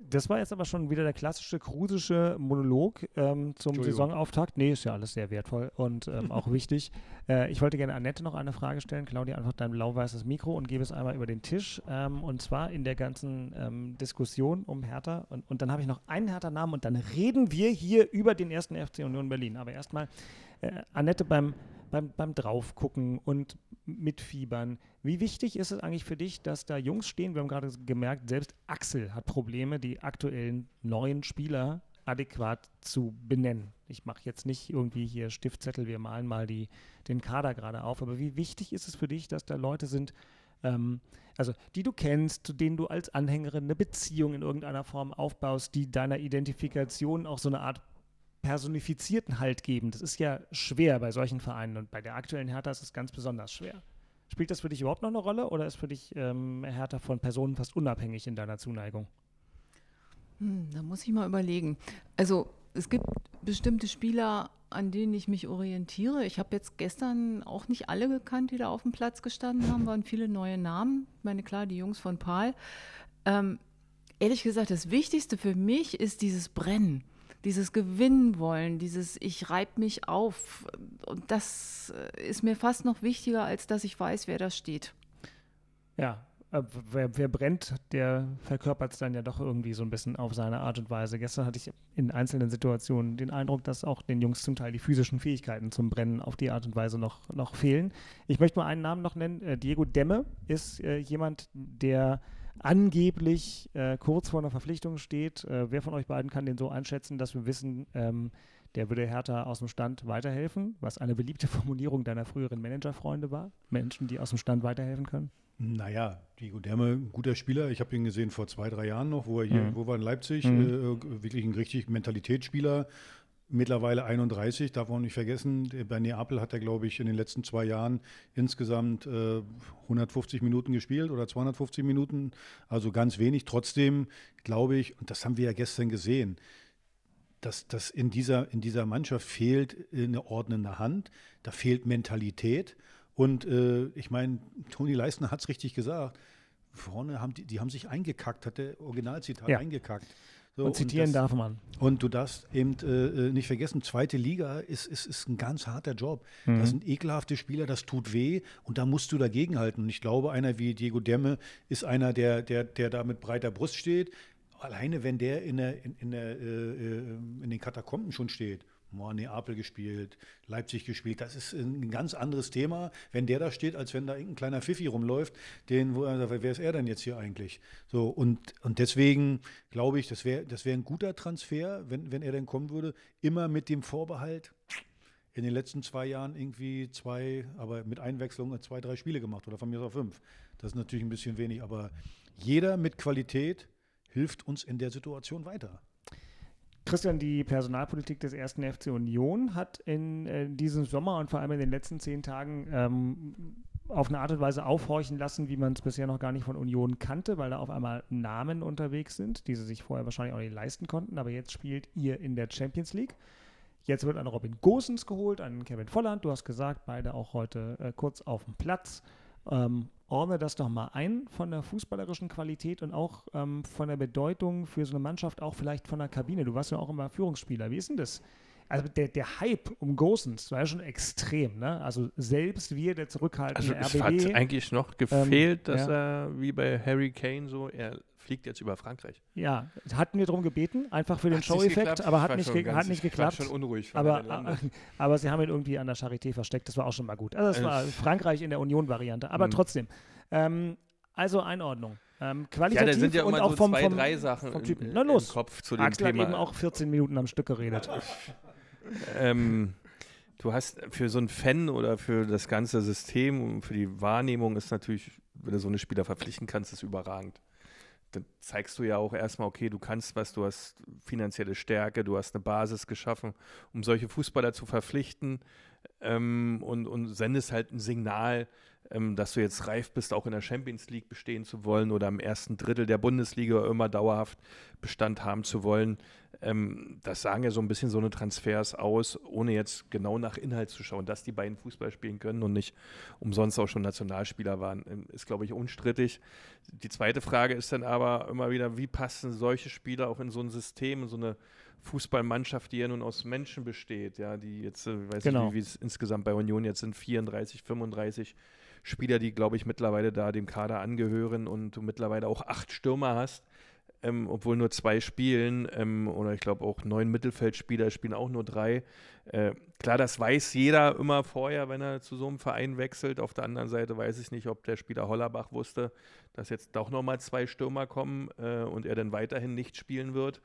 S6: Das war jetzt aber schon wieder der klassische krusische Monolog ähm, zum. Saisonauftakt. Nee, ist ja alles sehr wertvoll und ähm, auch wichtig. Äh, ich wollte gerne Annette noch eine Frage stellen. Claudia, einfach dein blau-weißes Mikro und gebe es einmal über den Tisch. Ähm, und zwar in der ganzen ähm, Diskussion um Hertha. Und, und dann habe ich noch einen Hertha-Namen und dann reden wir hier über den ersten FC Union Berlin. Aber erstmal, äh, Annette, beim, beim, beim Draufgucken und mitfiebern. Wie wichtig ist es eigentlich für dich, dass da Jungs stehen? Wir haben gerade gemerkt, selbst Axel hat Probleme, die aktuellen neuen Spieler adäquat zu benennen. Ich mache jetzt nicht irgendwie hier Stiftzettel, wir malen mal die, den Kader gerade auf, aber wie wichtig ist es für dich, dass da Leute sind, ähm, also die du kennst, zu denen du als Anhängerin eine Beziehung in irgendeiner Form aufbaust, die deiner Identifikation auch so eine Art personifizierten Halt geben. Das ist ja schwer bei solchen Vereinen und bei der aktuellen Hertha ist es ganz besonders schwer. Spielt das für dich überhaupt noch eine Rolle oder ist für dich ähm, Hertha von Personen fast unabhängig in deiner Zuneigung?
S2: Hm, da muss ich mal überlegen. Also es gibt bestimmte Spieler, an denen ich mich orientiere. Ich habe jetzt gestern auch nicht alle gekannt, die da auf dem Platz gestanden haben, waren viele neue Namen. Ich meine, klar, die Jungs von Paul. Ähm, ehrlich gesagt, das Wichtigste für mich ist dieses Brennen, dieses Gewinnen wollen, dieses Ich reib mich auf. Und das äh, ist mir fast noch wichtiger, als dass ich weiß, wer da steht.
S6: Ja, äh, wer, wer brennt, der verkörpert es dann ja doch irgendwie so ein bisschen auf seine Art und Weise. Gestern hatte ich in einzelnen Situationen den Eindruck, dass auch den Jungs zum Teil die physischen Fähigkeiten zum Brennen auf die Art und Weise noch, noch fehlen. Ich möchte mal einen Namen noch nennen. Äh, Diego Demme ist äh, jemand, der angeblich äh, kurz vor einer Verpflichtung steht. Äh, wer von euch beiden kann den so einschätzen, dass wir wissen, ähm, der würde Hertha aus dem Stand weiterhelfen, was eine beliebte Formulierung deiner früheren Managerfreunde war? Menschen, die aus dem Stand weiterhelfen können?
S8: Naja, Diego Derme, ein guter Spieler. Ich habe ihn gesehen vor zwei, drei Jahren noch, wo er hier,
S6: Mhm.
S8: wo war in Leipzig,
S6: Mhm.
S8: äh, wirklich ein richtig Mentalitätsspieler. Mittlerweile 31, darf man nicht vergessen. Bei Neapel hat er, glaube ich, in den letzten zwei Jahren insgesamt äh, 150 Minuten gespielt oder 250 Minuten, also ganz wenig. Trotzdem glaube ich, und das haben wir ja gestern gesehen, dass, dass in, dieser, in dieser Mannschaft fehlt eine ordnende Hand, da fehlt Mentalität. Und äh, ich meine, Toni Leistner hat es richtig gesagt. Vorne haben die, die haben sich eingekackt, hat der Originalzitat
S6: Ja.
S8: eingekackt. So,
S6: Und zitieren
S8: das-
S6: darf man.
S8: Und du darfst eben äh, äh, nicht vergessen, zweite Liga ist, ist, ist ein ganz harter Job.
S6: Mhm.
S8: Das sind ekelhafte Spieler, das tut weh und da musst du dagegenhalten. Und ich glaube, einer wie Diego Demme ist einer, der, der, der da mit breiter Brust steht. Alleine wenn der in, der, in, in, der, äh, äh, in den Katakomben schon steht. Boah, Neapel gespielt, Leipzig gespielt, das ist ein ganz anderes Thema, wenn der da steht, als wenn da irgendein kleiner Pfiffi rumläuft, den, wo er sagt, wer ist er denn jetzt hier eigentlich? So, und, und deswegen glaube ich, das wäre das wär ein guter Transfer, wenn, wenn er denn kommen würde, immer mit dem Vorbehalt, in den letzten zwei Jahren irgendwie zwei, aber mit Einwechslung zwei, drei Spiele gemacht oder von mir aus auch fünf. Das ist natürlich ein bisschen wenig, aber jeder mit Qualität hilft uns in der Situation weiter.
S6: Christian, die Personalpolitik des ersten FC Union hat in äh, diesem Sommer und vor allem in den letzten zehn Tagen ähm, auf eine Art und Weise aufhorchen lassen, wie man es bisher noch gar nicht von Union kannte, weil da auf einmal Namen unterwegs sind, die sie sich vorher wahrscheinlich auch nicht leisten konnten. Aber jetzt spielt ihr in der Champions League. Jetzt wird ein Robin Gosens geholt, ein Kevin Volland. Du hast gesagt, beide auch heute äh, kurz auf dem Platz. Ähm, ordne das doch mal ein von der fußballerischen Qualität und auch ähm, von der Bedeutung für so eine Mannschaft, auch vielleicht von der Kabine. Du warst ja auch immer Führungsspieler. Wie ist denn das? Also der, der Hype um Gosens war ja schon extrem, ne? Also selbst wir, der
S7: Also
S6: zurückhaltende
S7: es
S6: RBB.
S7: hat eigentlich noch gefehlt,
S6: ähm,
S7: dass
S6: ja.
S7: er wie bei Harry Kane so, er fliegt jetzt über Frankreich.
S6: Ja, hatten wir darum gebeten, einfach für den Show-Effekt, aber hat nicht, ge hat nicht
S7: ich war
S6: geklappt.
S7: schon unruhig,
S6: aber,
S7: er
S6: aber sie haben ihn irgendwie an der Charité versteckt, das war auch schon mal gut. Also es war
S7: Äh,
S6: Frankreich in der Union-Variante, aber
S7: Mhm.
S6: trotzdem. Ähm, also Einordnung. Ähm,
S7: Ja,
S6: qualitativ
S7: da sind ja
S6: und auch
S7: so
S6: vom,
S7: zwei,
S6: vom,
S7: drei Sachen
S6: vom Typen.
S7: im
S6: Na los,
S7: Kopf zu dem
S6: Axel
S7: Thema.
S6: hat eben auch 14 Minuten am Stück geredet.
S7: ähm, du hast für so einen Fan oder für das ganze System und für die Wahrnehmung ist natürlich, wenn du so eine Spieler verpflichten kannst, ist überragend. Dann zeigst du ja auch erstmal, okay, du kannst was, du hast finanzielle Stärke, du hast eine Basis geschaffen, um solche Fußballer zu verpflichten ähm, und, und sendest halt ein Signal, ähm, dass du jetzt reif bist, auch in der Champions League bestehen zu wollen oder im ersten Drittel der Bundesliga immer dauerhaft Bestand haben zu wollen. Ähm, das sagen ja so ein bisschen so eine Transfers aus, ohne jetzt genau nach Inhalt zu schauen. Dass die beiden Fußball spielen können und nicht umsonst auch schon Nationalspieler waren, ähm, ist, glaube ich, unstrittig. Die zweite Frage ist dann aber immer wieder, wie passen solche Spieler auch in so ein System, in so eine Fußballmannschaft, die ja nun aus Menschen besteht, ja, die jetzt, äh, ich weiß
S6: Genau.
S7: nicht, wie, wie es insgesamt bei Union jetzt sind, 34, 35 Spieler, die, glaube ich, mittlerweile da dem Kader angehören und du mittlerweile auch acht Stürmer hast, ähm, obwohl nur zwei spielen ähm, oder ich glaube auch neun Mittelfeldspieler spielen auch nur drei. Äh, klar, das weiß jeder immer vorher, wenn er zu so einem Verein wechselt. Auf der anderen Seite weiß ich nicht, ob der Spieler Hollerbach wusste, dass jetzt doch nochmal zwei Stürmer kommen äh, und er dann weiterhin nicht spielen wird,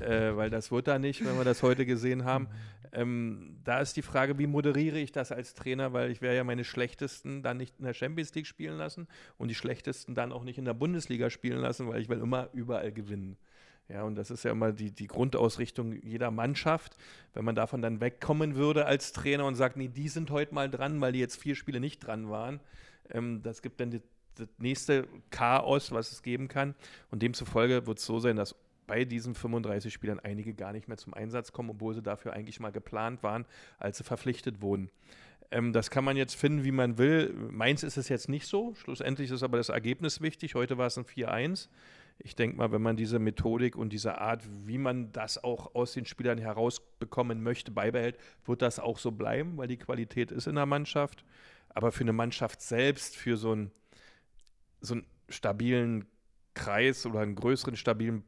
S7: äh, weil das wird er nicht, wenn wir das heute gesehen haben. Ähm, da ist die Frage, wie moderiere ich das als Trainer, weil ich werde ja meine Schlechtesten dann nicht in der Champions League spielen lassen und die Schlechtesten dann auch nicht in der Bundesliga spielen lassen, weil ich will immer überall gewinnen. Ja, und das ist ja immer die, die Grundausrichtung jeder Mannschaft. Wenn man davon dann wegkommen würde als Trainer und sagt, nee, die sind heute mal dran, weil die jetzt vier Spiele nicht dran waren, ähm, das gibt dann die, das nächste Chaos, was es geben kann. Und demzufolge wird es so sein, dass bei diesen 35 Spielern einige gar nicht mehr zum Einsatz kommen, obwohl sie dafür eigentlich mal geplant waren, als sie verpflichtet wurden. Ähm, das kann man jetzt finden, wie man will. Meins ist es jetzt nicht so. Schlussendlich ist aber das Ergebnis wichtig. Heute war es ein 4-1. Ich denke mal, wenn man diese Methodik und diese Art, wie man das auch aus den Spielern herausbekommen möchte, beibehält, wird das auch so bleiben, weil die Qualität ist in der Mannschaft. Aber für eine Mannschaft selbst, für so einen, so einen stabilen Kreis oder einen größeren stabilen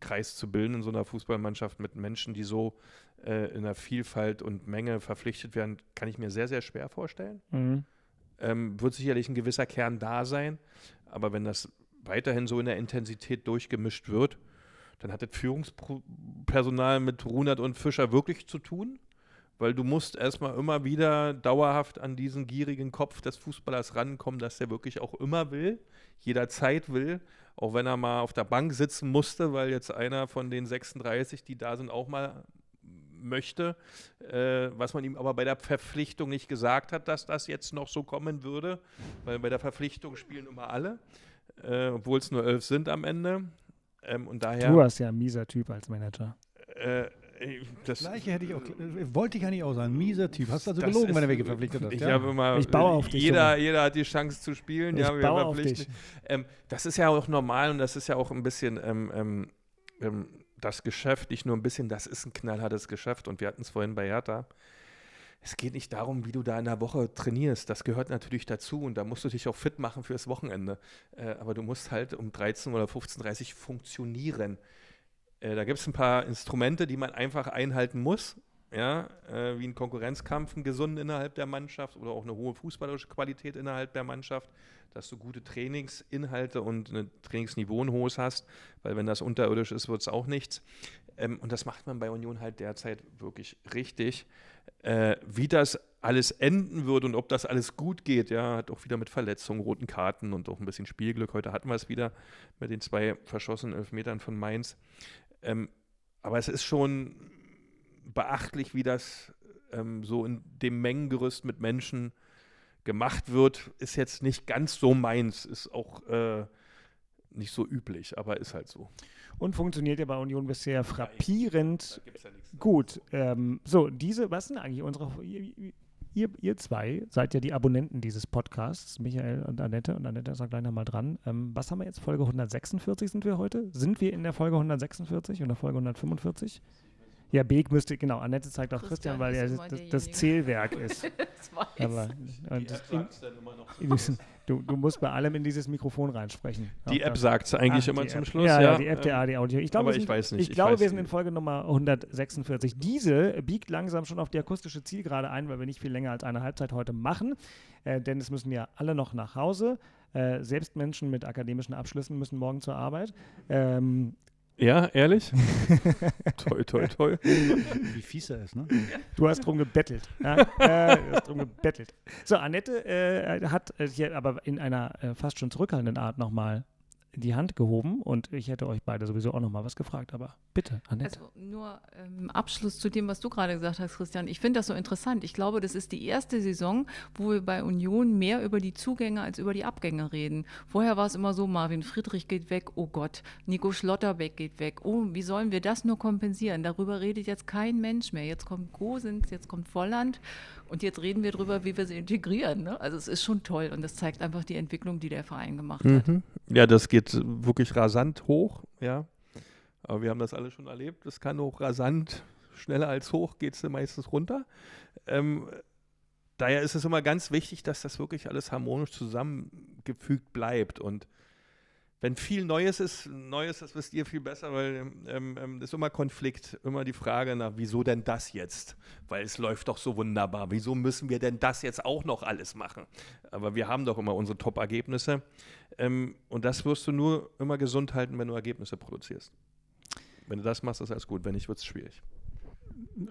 S7: Kreis zu bilden in so einer Fußballmannschaft mit Menschen, die so äh, in der Vielfalt und Menge verpflichtet werden, kann ich mir sehr, sehr schwer vorstellen.
S6: Mhm.
S7: Ähm, wird sicherlich ein gewisser Kern da sein, aber wenn das weiterhin so in der Intensität durchgemischt wird, dann hat das Führungspersonal mit Runert und Fischer wirklich zu tun, weil du musst erstmal immer wieder dauerhaft an diesen gierigen Kopf des Fußballers rankommen, dass der wirklich auch immer will, jederzeit will, auch wenn er mal auf der Bank sitzen musste, weil jetzt einer von den 36, die da sind, auch mal möchte, äh, was man ihm aber bei der Verpflichtung nicht gesagt hat, dass das jetzt noch so kommen würde, weil bei der Verpflichtung spielen immer alle, äh, obwohl es nur elf sind am Ende. Ähm, und daher,
S6: Du hast ja ein mieser Typ als Manager.
S7: äh, das,
S8: Gleiche hätte ich auch, äh, wollte ich ja nicht auch sagen. Mieser Typ. Hast also
S7: Das
S8: gelogen, wenn
S7: ist-
S8: du welche verpflichtet hast.
S7: Ich
S8: ja?
S7: habe immer,
S6: Ich baue auf dich,
S7: jeder, jeder hat die Chance zu spielen.
S6: Ich
S7: ja, wir
S6: baue auf dich.
S7: Ähm, das ist ja auch normal und das ist ja auch ein bisschen ähm, ähm, ähm, das Geschäft, nicht nur ein bisschen, das ist ein knallhartes Geschäft und wir hatten es vorhin bei Hertha. Es geht nicht darum, wie du da in der Woche trainierst. Das gehört natürlich dazu und da musst du dich auch fit machen fürs Wochenende. Äh, aber du musst halt um 13 oder 15.30 Uhr funktionieren. Äh, da gibt es ein paar Instrumente, die man einfach einhalten muss. Ja, äh, wie ein Konkurrenzkampf, ein gesunden innerhalb der Mannschaft oder auch eine hohe fußballerische Qualität innerhalb der Mannschaft, dass du gute Trainingsinhalte und ein Trainingsniveau ein hohes hast, weil wenn das unterirdisch ist, wird es auch nichts. Ähm, und das macht man bei Union halt derzeit wirklich richtig. Äh, wie das alles enden wird und ob das alles gut geht, ja, hat auch wieder mit Verletzungen, roten Karten und auch ein bisschen Spielglück. Heute hatten wir es wieder mit den zwei verschossenen Elfmetern von Mainz. Ähm, aber es ist schon beachtlich, wie das ähm, so in dem Mengengerüst mit Menschen gemacht wird. Ist jetzt nicht ganz so meins, ist auch äh, nicht so üblich, aber ist halt so.
S6: Und funktioniert ja bei Union bisher frappierend
S7: gibt's ja
S6: gut. Ähm, so, diese, was sind eigentlich unsere. Ihr, ihr, ihr zwei seid ja die Abonnenten dieses Podcasts, Michael und Annette. Und Annette ist auch gleich nochmal dran. Ähm, was haben wir jetzt? Folge 146 sind wir heute? Sind wir in der Folge 146 oder Folge 145? Ja, Beek müsste, genau, Annette zeigt auf Christian,
S2: Christian
S6: weil er
S2: immer
S6: das, das. Zählwerk ist.
S2: Das weiß
S6: Aber und das in, in diesem, du, du musst bei allem in dieses Mikrofon reinsprechen.
S7: Die App sagt es eigentlich
S6: Ach,
S7: immer zum
S6: App.
S7: Schluss.
S6: Ja, ja, die App
S7: ähm,
S6: der AD Audio. Ich glaube,
S7: ich
S6: sind,
S7: weiß nicht,
S6: Ich,
S7: ich
S6: glaube, wir sind
S7: nicht.
S6: in Folge Nummer 146. Diese biegt langsam schon auf die akustische Zielgerade ein, weil wir nicht viel länger als eine Halbzeit heute machen. Äh, denn es müssen ja alle noch nach Hause. Äh, selbst Menschen mit akademischen Abschlüssen müssen morgen zur Arbeit. Ähm,
S7: Ja, ehrlich? toi, toi, toi.
S8: Wie fies er ist, ne?
S6: Du hast drum gebettelt. Ja? äh, du hast drum gebettelt. So, Annette äh, hat äh, hier aber in einer äh, fast schon zurückhaltenden Art nochmal die Hand gehoben und ich hätte euch beide sowieso auch nochmal was gefragt, aber bitte, Annette.
S2: Also nur ähm, Abschluss zu dem, was du gerade gesagt hast, Christian. Ich finde das so interessant. Ich glaube, das ist die erste Saison, wo wir bei Union mehr über die Zugänge als über die Abgänge reden. Vorher war es immer so, Marvin Friedrich geht weg, oh Gott, Nico Schlotterbeck geht weg. Oh, wie sollen wir das nur kompensieren? Darüber redet jetzt kein Mensch mehr. Jetzt kommt Gosens, jetzt kommt Volland und jetzt reden wir darüber, wie wir sie integrieren. Ne? Also es ist schon toll und das zeigt einfach die Entwicklung, die der Verein gemacht hat.
S7: Mhm. Ja, das geht wirklich rasant hoch, ja. Aber wir haben das alle schon erlebt. Es kann auch rasant, schneller als hoch geht es meistens runter. Ähm, daher ist es immer ganz wichtig, dass das wirklich alles harmonisch zusammengefügt bleibt. Und wenn viel Neues ist, Neues, das wisst ihr viel besser, weil ähm, ähm, das ist immer Konflikt, immer die Frage nach, wieso denn das jetzt? Weil es läuft doch so wunderbar. Wieso müssen wir denn das jetzt auch noch alles machen? Aber wir haben doch immer unsere Top-Ergebnisse. Ähm, und das wirst du nur immer gesund halten, wenn du Ergebnisse produzierst. Wenn du das machst, ist alles gut. Wenn nicht, wird es schwierig.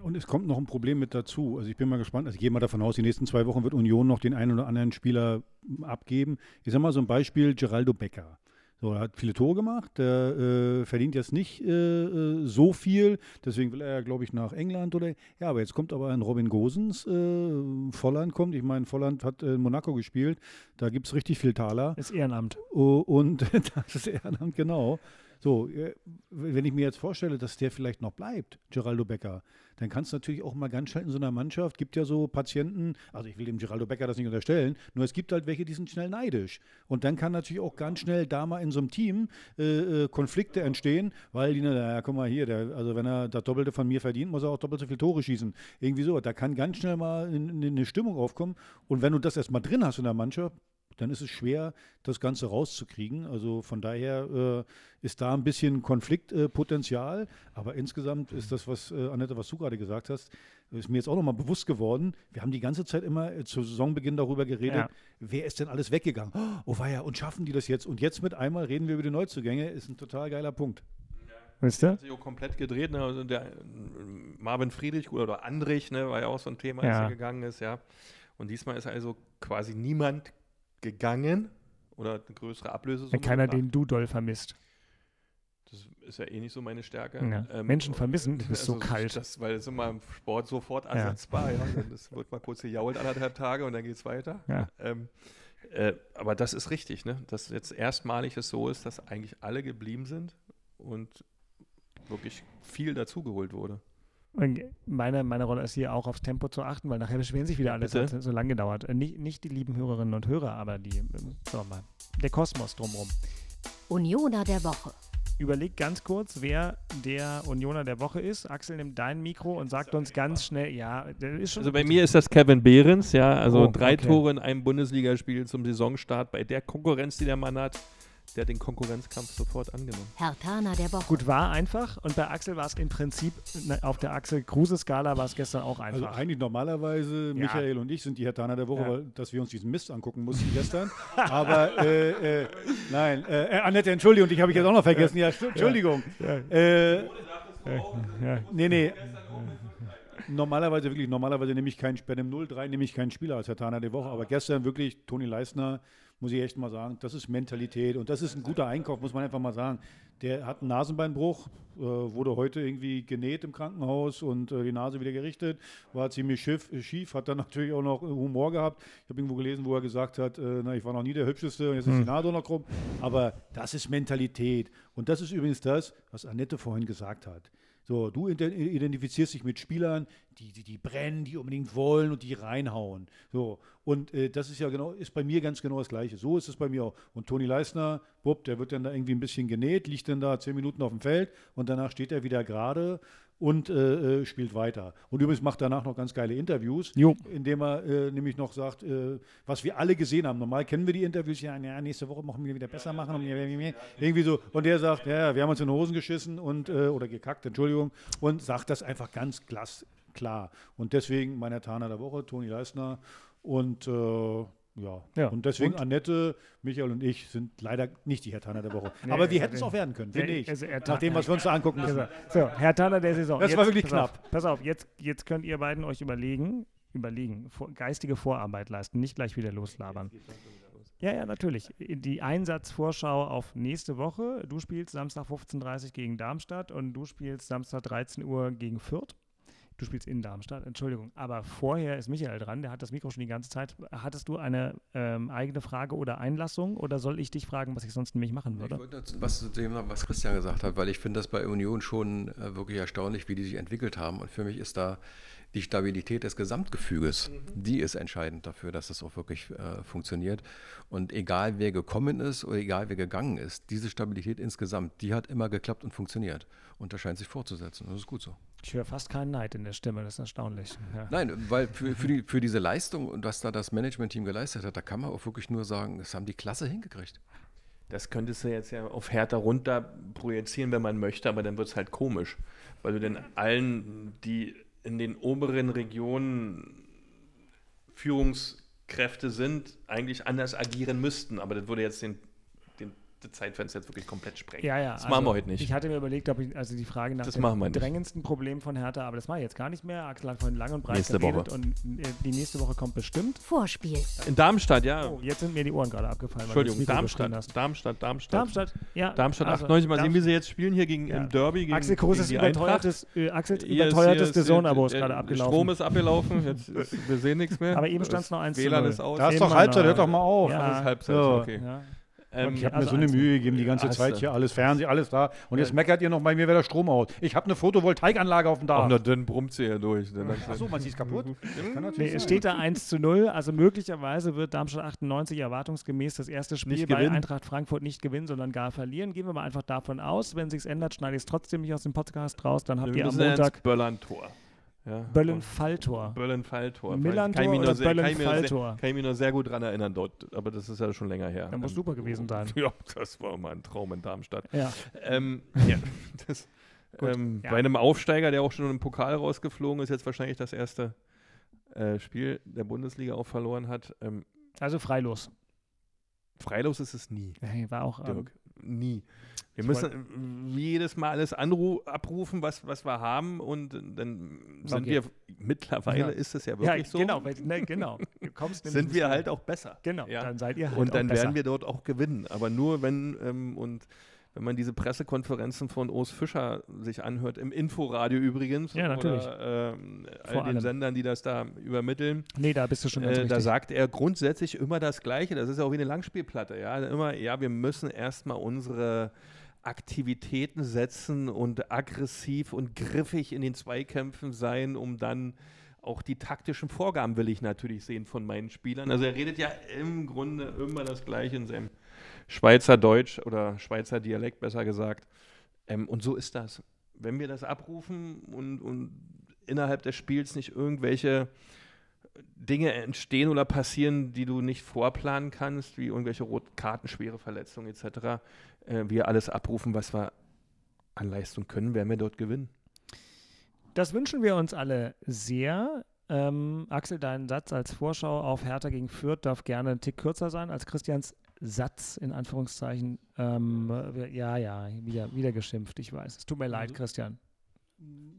S8: Und es kommt noch ein Problem mit dazu. Also ich bin mal gespannt. Also ich gehe mal davon aus, die nächsten zwei Wochen wird Union noch den einen oder anderen Spieler abgeben. Ich sage mal so ein Beispiel, Geraldo Becker. So, er hat viele Tore gemacht, der äh, verdient jetzt nicht äh, äh, so viel, deswegen will er ja, glaube ich, nach England oder. Ja, aber jetzt kommt aber ein Robin Gosens, äh, Volland kommt. Ich meine, Volland hat in Monaco gespielt, da gibt es richtig viel Taler.
S6: ist Ehrenamt.
S8: Oh, Und das ist Ehrenamt, genau. So, äh, wenn ich mir jetzt vorstelle, dass der vielleicht noch bleibt, Geraldo Becker, dann kann es natürlich auch mal ganz schnell in so einer Mannschaft, gibt ja so Patienten, also ich will dem Geraldo Becker das nicht unterstellen, nur es gibt halt welche, die sind schnell neidisch. Und dann kann natürlich auch ganz schnell da mal in so einem Team äh, äh, Konflikte entstehen, weil die, na, guck mal hier, der, also wenn er das Doppelte von mir verdient, muss er auch doppelt so viele Tore schießen. Irgendwie so, da kann ganz schnell mal eine Stimmung aufkommen. Und wenn du das erstmal drin hast in der Mannschaft, dann ist es schwer, das Ganze rauszukriegen. Also von daher äh, ist da ein bisschen Konfliktpotenzial. aber insgesamt ist das, was äh, Annette, was du gerade gesagt hast, ist mir jetzt auch nochmal bewusst geworden. Wir haben die ganze Zeit immer äh, zu Saisonbeginn darüber geredet,
S6: Ja.
S8: wer ist denn alles weggegangen? Oh weia, und schaffen die das jetzt? Und jetzt mit einmal reden wir über die Neuzugänge, ist ein total geiler Punkt.
S6: Wisst ihr?
S7: Hat sich auch komplett gedreht. Ne? Also der, äh, Marvin Friedrich oder Andrich, ne, war ja auch so ein Thema, als
S6: Ja.
S7: er gegangen ist, ja. Und diesmal ist also quasi niemand gegangen oder eine größere Ablösesumme.
S6: Wenn keiner
S7: gebracht.
S6: den du doll vermisst.
S7: Das ist ja eh nicht so meine Stärke.
S6: Ja. Menschen vermissen, das ist so kalt.
S7: Das, weil es immer im Sport sofort
S6: Ja.
S7: ersetzbar. Ja. Dann Das wird mal kurz gejault anderthalb Tage und dann geht es weiter.
S6: Ja.
S7: Ähm, äh, aber das ist richtig, ne? dass jetzt erstmalig es so ist, dass eigentlich alle geblieben sind und wirklich viel dazugeholt wurde.
S6: Und meine, meine Rolle ist hier auch aufs Tempo zu achten, weil nachher beschweren sich wieder alle, es hat so lange gedauert. Äh, Nicht, nicht die lieben Hörerinnen und Hörer, aber die, ähm, sagen mal, der Kosmos drumherum.
S1: Unioner der Woche.
S6: Überleg ganz kurz, wer der Unioner der Woche ist. Axel nimmt dein Mikro und sagt uns ganz schnell, ja, der ist schon.
S7: Also bei mir ist das Kevin Behrens, ja, also
S6: Oh,
S7: drei
S6: okay.
S7: Tore in einem Bundesligaspiel zum Saisonstart bei der Konkurrenz, die der Mann hat, der hat den Konkurrenzkampf sofort angenommen.
S1: Hertaner der Woche.
S6: Gut, war einfach. Und bei Axel war es im Prinzip, auf der Axel Kruse-Skala war es gestern auch
S8: Also
S6: einfach.
S8: eigentlich normalerweise,
S6: Ja.
S8: Michael und ich sind die Hertaner der Woche,
S6: Ja.
S8: weil dass wir uns diesen Mist angucken mussten gestern. Aber äh, äh, nein, äh, äh, Annette, Entschuldigung, dich habe ich jetzt auch noch vergessen. Ja, Entschuldigung. Äh,
S6: ja.
S8: nee, nee. Normalerweise wirklich, normalerweise nehme ich keinen Spieler im 0-3, nehme ich keinen Spieler als Hertaner der Woche. Aber gestern wirklich Toni Leisner, muss ich echt mal sagen, das ist Mentalität und das ist ein guter Einkauf, muss man einfach mal sagen. Der hat einen Nasenbeinbruch, äh, wurde heute irgendwie genäht im Krankenhaus und äh, die Nase wieder gerichtet, war ziemlich schief, schief hat dann natürlich auch noch äh, Humor gehabt. Ich habe irgendwo gelesen, wo er gesagt hat, äh, na, ich war noch nie der Hübscheste und jetzt ist die Nase auch noch krumm. Aber das ist Mentalität und das ist übrigens das, was Annette vorhin gesagt hat. So, du ident- identifizierst dich mit Spielern, die, die, die brennen, die unbedingt wollen und die reinhauen. So, und äh, das ist ja genau, ist bei mir ganz genau das Gleiche. So ist es bei mir auch. Und Toni Leisner, bupp, der wird dann da irgendwie ein bisschen genäht, liegt dann da zehn Minuten auf dem Feld und danach steht er wieder gerade und äh, äh, spielt weiter. Und übrigens macht danach noch ganz geile Interviews,
S6: Jo.
S8: indem er äh, nämlich noch sagt, äh, was wir alle gesehen haben. Normal kennen wir die Interviews, ja, ja nächste Woche machen wir wieder besser machen. Und irgendwie so. Und der sagt, ja, wir haben uns in die Hosen geschissen und, äh, oder gekackt, Entschuldigung, und sagt das einfach ganz glas, klar. Und deswegen mein Taner der Woche, Toni Leisner. Und äh, ja.
S6: Ja.
S8: und deswegen
S6: Und?
S8: Annette, Michael und ich sind leider nicht die Herr Tanner der Woche.
S6: Nee,
S8: Aber wir
S6: also
S8: hätten es auch werden können, finde ich.
S6: also
S8: Nach dem, was wir uns da angucken müssen.
S6: Also, so, Herr Tanner der Saison.
S8: Das
S6: jetzt,
S8: war wirklich
S6: pass
S8: knapp.
S6: Auf, pass auf, jetzt, jetzt könnt ihr beiden euch überlegen, überlegen, vor, geistige Vorarbeit leisten, nicht gleich wieder loslabern. Ja, ja, natürlich. Die Einsatzvorschau auf nächste Woche. Du spielst Samstag 15.30 Uhr gegen Darmstadt und du spielst Samstag 13 Uhr gegen Fürth. Du spielst in Darmstadt, Entschuldigung. Aber vorher ist Michael dran, der hat das Mikro schon die ganze Zeit. Hattest du eine ähm, eigene Frage oder Einlassung oder soll ich dich fragen, was ich sonst nämlich machen
S9: Ich
S6: würde?
S9: wollte dazu was zu dem sagen, was Christian gesagt hat, weil ich finde das bei Union schon äh, wirklich erstaunlich, wie die sich entwickelt haben. Und für mich ist da die Stabilität des Gesamtgefüges, die ist entscheidend dafür, dass das auch wirklich äh, funktioniert. Und egal wer gekommen ist oder egal wer gegangen ist, diese Stabilität insgesamt, die hat immer geklappt und funktioniert. Und das scheint sich fortzusetzen. Das ist gut so.
S6: Ich höre fast keinen Neid in der Stimme, das ist erstaunlich. Ja.
S9: Nein, weil für, für, die, für diese Leistung und was da das Management-Team geleistet hat, da kann man auch wirklich nur sagen, das haben die klasse hingekriegt.
S7: Das könntest du jetzt ja auf Hertha runter projizieren, wenn man möchte, aber dann wird es halt komisch, weil du denn allen, die in den oberen Regionen Führungskräfte sind, eigentlich anders agieren müssten. Aber das würde jetzt den, den, das Zeitfenster jetzt wirklich komplett sprengen.
S6: Ja, ja.
S7: Das machen wir heute nicht.
S6: Ich hatte mir überlegt, ob ich, also die Frage nach
S7: Das
S6: dem drängendsten Problem von Hertha, aber das mache ich jetzt gar nicht mehr. Axel hat vorhin lang und breit
S7: Nächste
S6: geredet
S7: Woche.
S6: und äh, die nächste Woche kommt bestimmt.
S1: Vorspiel.
S7: In Darmstadt, ja.
S6: Oh, jetzt sind mir die Ohren gerade abgefallen.
S7: Entschuldigung,
S6: das
S7: Darmstadt,
S6: hast.
S7: Darmstadt, Darmstadt.
S6: Darmstadt, ja.
S7: Darmstadt
S6: also
S7: 98. Mal sehen, wie sie jetzt spielen hier gegen,
S6: Ja.
S7: im Derby gegen,
S6: Axel ist
S7: Eintracht.
S6: überteuertes, äh,
S7: ist-
S6: überteuertes
S7: ist-
S6: Saison-Abo ist
S7: äh,
S6: gerade abgelaufen.
S7: Strom ist abgelaufen, jetzt ist, wir sehen nichts mehr.
S6: Aber eben stand's noch 1 zu
S7: WLAN
S6: 0.
S7: ist aus.
S8: Da ist doch Halbzeit, hört doch mal auf.
S6: Ja.
S7: Alles Halbzeit,
S8: So.
S7: okay. Ähm,
S8: Ich habe
S6: Also
S8: mir so eine Mühe gegeben, die ganze
S7: Hast
S8: Zeit hier alles Fernsehen, alles da. Und jetzt meckert ihr noch bei mir, wäre der Strom aus. Ich habe eine Photovoltaikanlage auf dem Dach.
S7: nur dann brummt sie ja durch.
S8: Achso, man sieht es kaputt.
S6: Nee, es steht da 1 zu 0, also möglicherweise wird Darmstadt 98 erwartungsgemäß das erste Spiel
S7: Nicht
S6: bei
S7: gewinnen.
S6: Eintracht Frankfurt nicht gewinnen, sondern gar verlieren. Gehen wir mal einfach davon aus. Wenn sich's ändert, schneide ich es trotzdem nicht aus dem Podcast raus. Dann habt
S7: wir
S6: ihr am
S7: ja ins
S6: Montag
S7: Böllern-Tor. Ja.
S6: Böllen-Falltor.
S7: Böllen-Falltor.
S6: Millantor
S7: Kann ich mich
S6: oder
S7: sehr-
S6: Böllen-Falltor?
S7: Kann ich mich nur sehr gut dran erinnern dort, aber das ist ja schon länger her.
S6: Das muss
S7: Ähm,
S6: super gewesen sein.
S7: Ja, das war mal ein Traum in Darmstadt.
S6: Ja.
S7: Ähm, ja, das, ähm,
S6: ja.
S7: Bei einem Aufsteiger, der auch schon im Pokal rausgeflogen ist, jetzt wahrscheinlich das erste äh, Spiel der Bundesliga auch verloren hat. Ähm,
S6: Also freilos.
S7: Freilos ist es nie.
S6: Hey, war auch. Ähm,
S7: Dirk. Nie. Wir
S6: Ich
S7: müssen jedes Mal alles abrufen, was, was wir haben und dann sind
S6: Okay.
S7: wir, mittlerweile
S6: Ja.
S7: ist es ja wirklich so,
S6: genau, weil, ne, genau. Du kommst
S7: sind wir halt auch besser.
S6: Genau,
S7: Ja.
S6: dann seid ihr halt
S7: und dann werden wir dort auch gewinnen. Aber nur wenn ähm, und wenn man diese Pressekonferenzen von Urs Fischer sich anhört, im Inforadio übrigens,
S6: Ja, natürlich.
S7: oder ähm,
S6: Vor
S7: all den
S6: allem.
S7: Sendern, die das da übermitteln,
S6: Nee, da bist du schon ganz
S7: äh, da sagt er grundsätzlich immer das Gleiche. Das ist ja auch wie eine Langspielplatte. Ja, immer, ja, wir müssen erstmal unsere Aktivitäten setzen und aggressiv und griffig in den Zweikämpfen sein, um dann auch die taktischen Vorgaben will ich natürlich sehen von meinen Spielern. Also er redet ja im Grunde immer das Gleiche in seinem Schweizer Deutsch oder Schweizer Dialekt besser gesagt. Ähm, und so ist das. Wenn wir das abrufen und, und innerhalb des Spiels nicht irgendwelche Dinge entstehen oder passieren, die du nicht vorplanen kannst, wie irgendwelche Rotkarten, schwere Verletzungen etc., äh, wir alles abrufen, was wir an Leistung können, werden wir dort gewinnen.
S6: Das wünschen wir uns alle sehr. Ähm, Axel, dein Satz als Vorschau auf Hertha gegen Fürth darf gerne ein Tick kürzer sein als Christians Satz, in Anführungszeichen. Ähm, äh, ja, ja, wieder, wieder geschimpft, ich weiß. Es tut mir leid, Christian.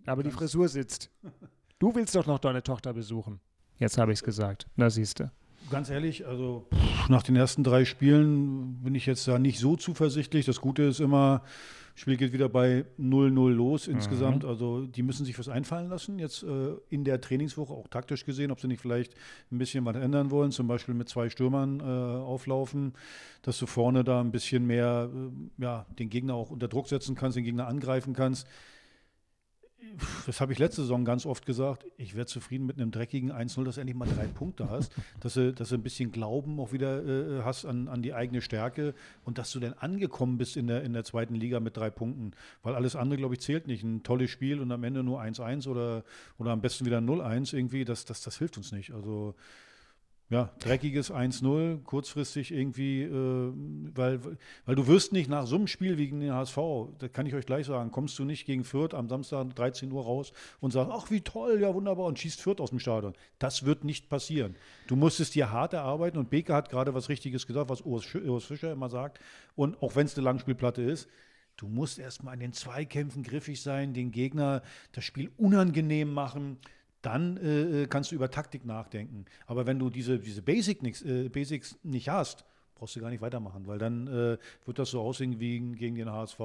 S6: Aber die Frisur sitzt. Du willst doch noch deine Tochter besuchen. Jetzt habe ich es gesagt. Na, siehst du.
S8: Ganz ehrlich, also pff, nach den ersten drei Spielen bin ich jetzt da nicht so zuversichtlich. Das Gute ist immer, Spiel geht wieder bei 0-0 los insgesamt. Also die müssen sich was einfallen lassen, jetzt äh, in der Trainingswoche auch taktisch gesehen, ob sie nicht vielleicht ein bisschen was ändern wollen, zum Beispiel mit zwei Stürmern äh, auflaufen, dass du vorne da ein bisschen mehr äh, ja, den Gegner auch unter Druck setzen kannst, den Gegner angreifen kannst. Das habe ich letzte Saison ganz oft gesagt. Ich wäre zufrieden mit einem dreckigen 1-0, dass du endlich mal drei Punkte hast, dass du, dass du ein bisschen Glauben auch wieder äh, hast an, an die eigene Stärke und dass du dann angekommen bist in der, in der zweiten Liga mit drei Punkten. Weil alles andere, glaube ich, zählt nicht. Ein tolles Spiel und am Ende nur 1-1 oder, oder am besten wieder 0-1 irgendwie, das, das, das hilft uns nicht. Also ja, dreckiges 1-0, kurzfristig irgendwie, äh, weil, weil du wirst nicht nach so einem Spiel wie gegen den HSV, das kann ich euch gleich sagen, kommst du nicht gegen Fürth am Samstag 13 Uhr raus und sagst, ach wie toll, ja wunderbar und schießt Fürth aus dem Stadion. Das wird nicht passieren. Du musst es dir hart erarbeiten und Beke hat gerade was Richtiges gesagt, was Urs, Urs Fischer immer sagt und auch wenn es eine Langspielplatte ist, Du musst erstmal in den Zweikämpfen griffig sein, den Gegner das Spiel unangenehm machen. Dann äh, kannst du über Taktik nachdenken. Aber wenn du diese, diese Basic nix, äh, Basics nicht hast, brauchst du gar nicht weitermachen, weil dann äh, wird das so aussehen wie gegen den HSV.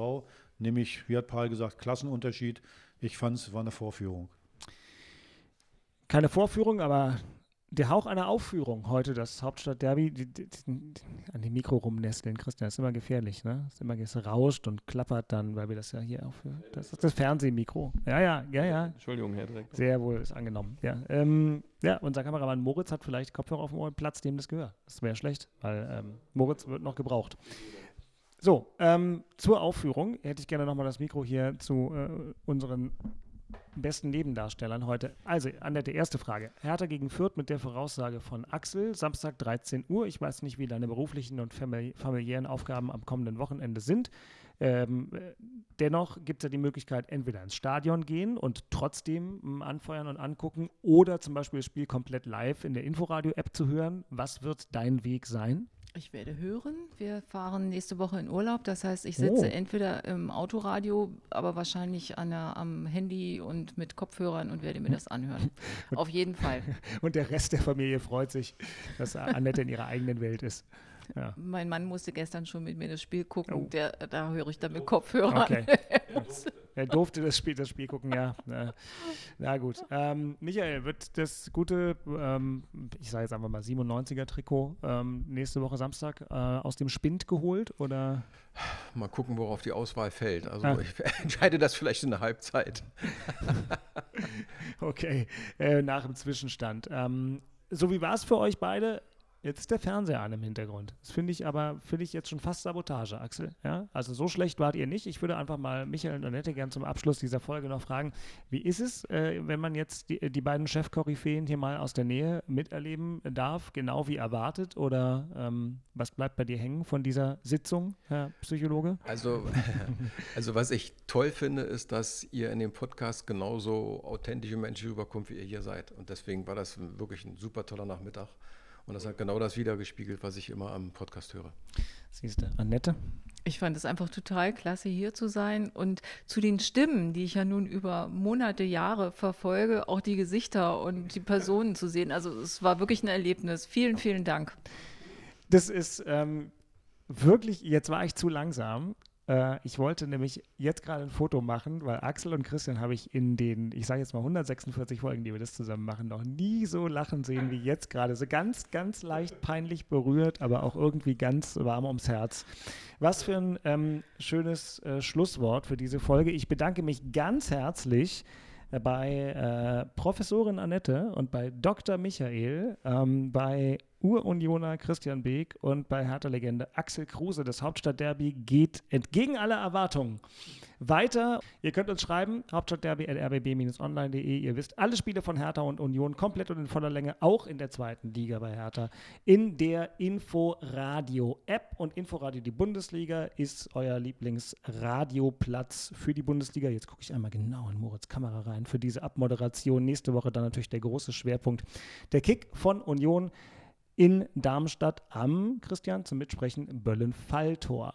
S8: Nämlich, wie hat Paul gesagt, Klassenunterschied. Ich fand es war eine Vorführung.
S6: Keine Vorführung, aber der Hauch einer Aufführung heute, das Hauptstadtderby, an dem Mikro rumnesteln, Christian, ist immer gefährlich, ne? Ist immer, es rauscht und klappert dann, weil wir das ja hier auf, das ist das Fernsehmikro. Ja, ja, ja, ja.
S7: Entschuldigung, Herr Direktor.
S6: Sehr wohl, ist angenommen. Ja, ähm, ja unser Kameramann Moritz hat vielleicht Kopfhörer auf dem Ohr, Platz dem das Gehör. Das wäre schlecht, weil ähm, Moritz wird noch gebraucht. So, ähm, zur Aufführung hätte ich gerne nochmal das Mikro hier zu äh, unseren besten Nebendarstellern heute. Also, Annette, erste Frage. Hertha gegen Fürth mit der Voraussage von Axel, Samstag 13 Uhr. Ich weiß nicht, wie deine beruflichen und famili familiären Aufgaben am kommenden Wochenende sind. Ähm, äh, dennoch gibt es ja die Möglichkeit, entweder ins Stadion gehen und trotzdem anfeuern und angucken oder zum Beispiel das Spiel komplett live in der Inforadio-App zu hören. Was wird dein Weg sein?
S2: Ich werde hören. Wir fahren nächste Woche in Urlaub. Das heißt, ich sitze
S6: Oh.
S2: entweder im Autoradio, aber wahrscheinlich an der, am Handy und mit Kopfhörern und werde mir das anhören. Auf jeden Fall.
S6: Und der Rest der Familie freut sich, dass Annette in ihrer eigenen Welt ist. Ja.
S2: Mein Mann musste gestern schon mit mir das Spiel gucken.
S6: Oh.
S2: Der, da höre ich dann mit Kopfhörern.
S6: Okay. Er durfte das Spiel, das Spiel gucken, ja. Na, na gut. Ähm, Michael, wird das gute, ähm, ich sage jetzt einfach mal 97er-Trikot ähm, nächste Woche Samstag äh, aus dem Spind geholt? Oder?
S9: Mal gucken, worauf die Auswahl fällt. Also
S6: Ah.
S9: ich entscheide das vielleicht in der Halbzeit.
S6: Okay, äh, nach dem Zwischenstand. Ähm, so wie war es für euch beide? Jetzt ist der Fernseher an im Hintergrund. Das finde ich aber, finde ich jetzt schon fast Sabotage, Axel. Ja? Also so schlecht wart ihr nicht. Ich würde einfach mal Michael und Annette gern zum Abschluss dieser Folge noch fragen, wie ist es, äh, wenn man jetzt die, die beiden Chefkoryphäen hier mal aus der Nähe miterleben darf, genau wie erwartet? Oder ähm, was bleibt bei dir hängen von dieser Sitzung, Herr Psychologe?
S9: Also, also was ich toll finde, ist, dass ihr in dem Podcast genauso authentische Menschen rüberkommt, wie ihr hier seid. Und deswegen war das wirklich ein super toller Nachmittag. Und das hat genau das wiedergespiegelt, was ich immer am Podcast höre.
S6: Siehst du, Annette?
S2: Ich fand es einfach total klasse, hier zu sein und zu den Stimmen, die ich ja nun über Monate, Jahre verfolge, auch die Gesichter und die Personen zu sehen. Also es war wirklich ein Erlebnis. Vielen, vielen Dank.
S6: Das ist ähm, wirklich, jetzt war ich zu langsam. Äh, ich wollte nämlich jetzt gerade ein Foto machen, weil Axel und Christian habe ich in den, ich sage jetzt mal 146 Folgen, die wir das zusammen machen, noch nie so lachen sehen wie jetzt gerade. So ganz, ganz leicht peinlich berührt, aber auch irgendwie ganz warm ums Herz. Was für ein ähm, schönes äh, Schlusswort für diese Folge. Ich bedanke mich ganz herzlich bei äh, Professorin Annette und bei Dr. Michael, ähm, bei Urunioner Christian Beek und bei Hertha-Legende Axel Kruse. Das Hauptstadtderby geht entgegen aller Erwartungen weiter. Ihr könnt uns schreiben, hauptstadtderby.rbb-online.de. Ihr wisst, alle Spiele von Hertha und Union komplett und in voller Länge, auch in der zweiten Liga bei Hertha, in der Inforadio-App. Und Inforadio, die Bundesliga, ist euer Lieblingsradioplatz für die Bundesliga. Jetzt gucke ich einmal genau in Moritz Kamera rein für diese Abmoderation. Nächste Woche dann natürlich der große Schwerpunkt. Der Kick von Union in Darmstadt am, Christian, zum Mitsprechen, Böllen-Falltor.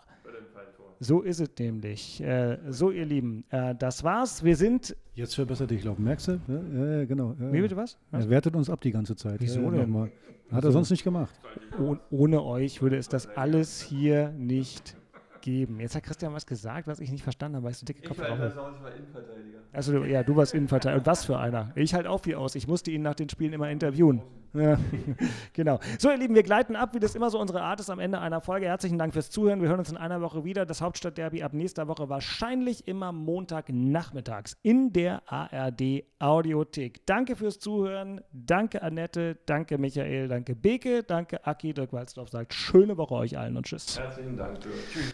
S6: So ist es nämlich. Äh, so, ihr Lieben, äh, das war's. Wir sind.
S8: Jetzt verbessert dich, glaube Merkst du? Ja, ja, genau. Ja,
S6: Wie bitte was? was?
S8: Er wertet uns ab die ganze Zeit.
S6: Wieso denn?
S8: Hat er sonst nicht gemacht.
S6: Oh, ohne euch würde es das alles hier nicht geben. Jetzt hat Christian was gesagt, was ich nicht verstanden habe, weil ich so dicke Kopf habe. Ich war Innenverteidiger. Also, ja, du warst Innenverteidiger. Und was für einer? Ich halt auch viel aus. Ich musste ihn nach den Spielen immer interviewen. Ja, genau. So, ihr Lieben, wir gleiten ab, wie das immer so unsere Art ist am Ende einer Folge. Herzlichen Dank fürs Zuhören. Wir hören uns in einer Woche wieder. Das Hauptstadtderby ab nächster Woche wahrscheinlich immer Montagnachmittags in der ARD Audiothek. Danke fürs Zuhören. Danke Annette, danke Michael, danke Beke, danke Aki. Dirk Walzdorf sagt schöne Woche euch allen und tschüss.
S7: Herzlichen Dank. Tschüss.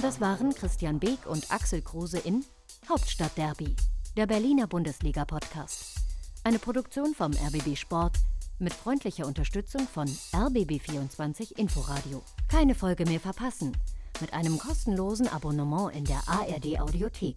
S1: Das waren Christian Beek und Axel Kruse in Hauptstadtderby der Berliner Bundesliga-Podcast. Eine Produktion vom RBB Sport mit freundlicher Unterstützung von RBB24 Inforadio. Keine Folge mehr verpassen mit einem kostenlosen Abonnement in der ARD Audiothek.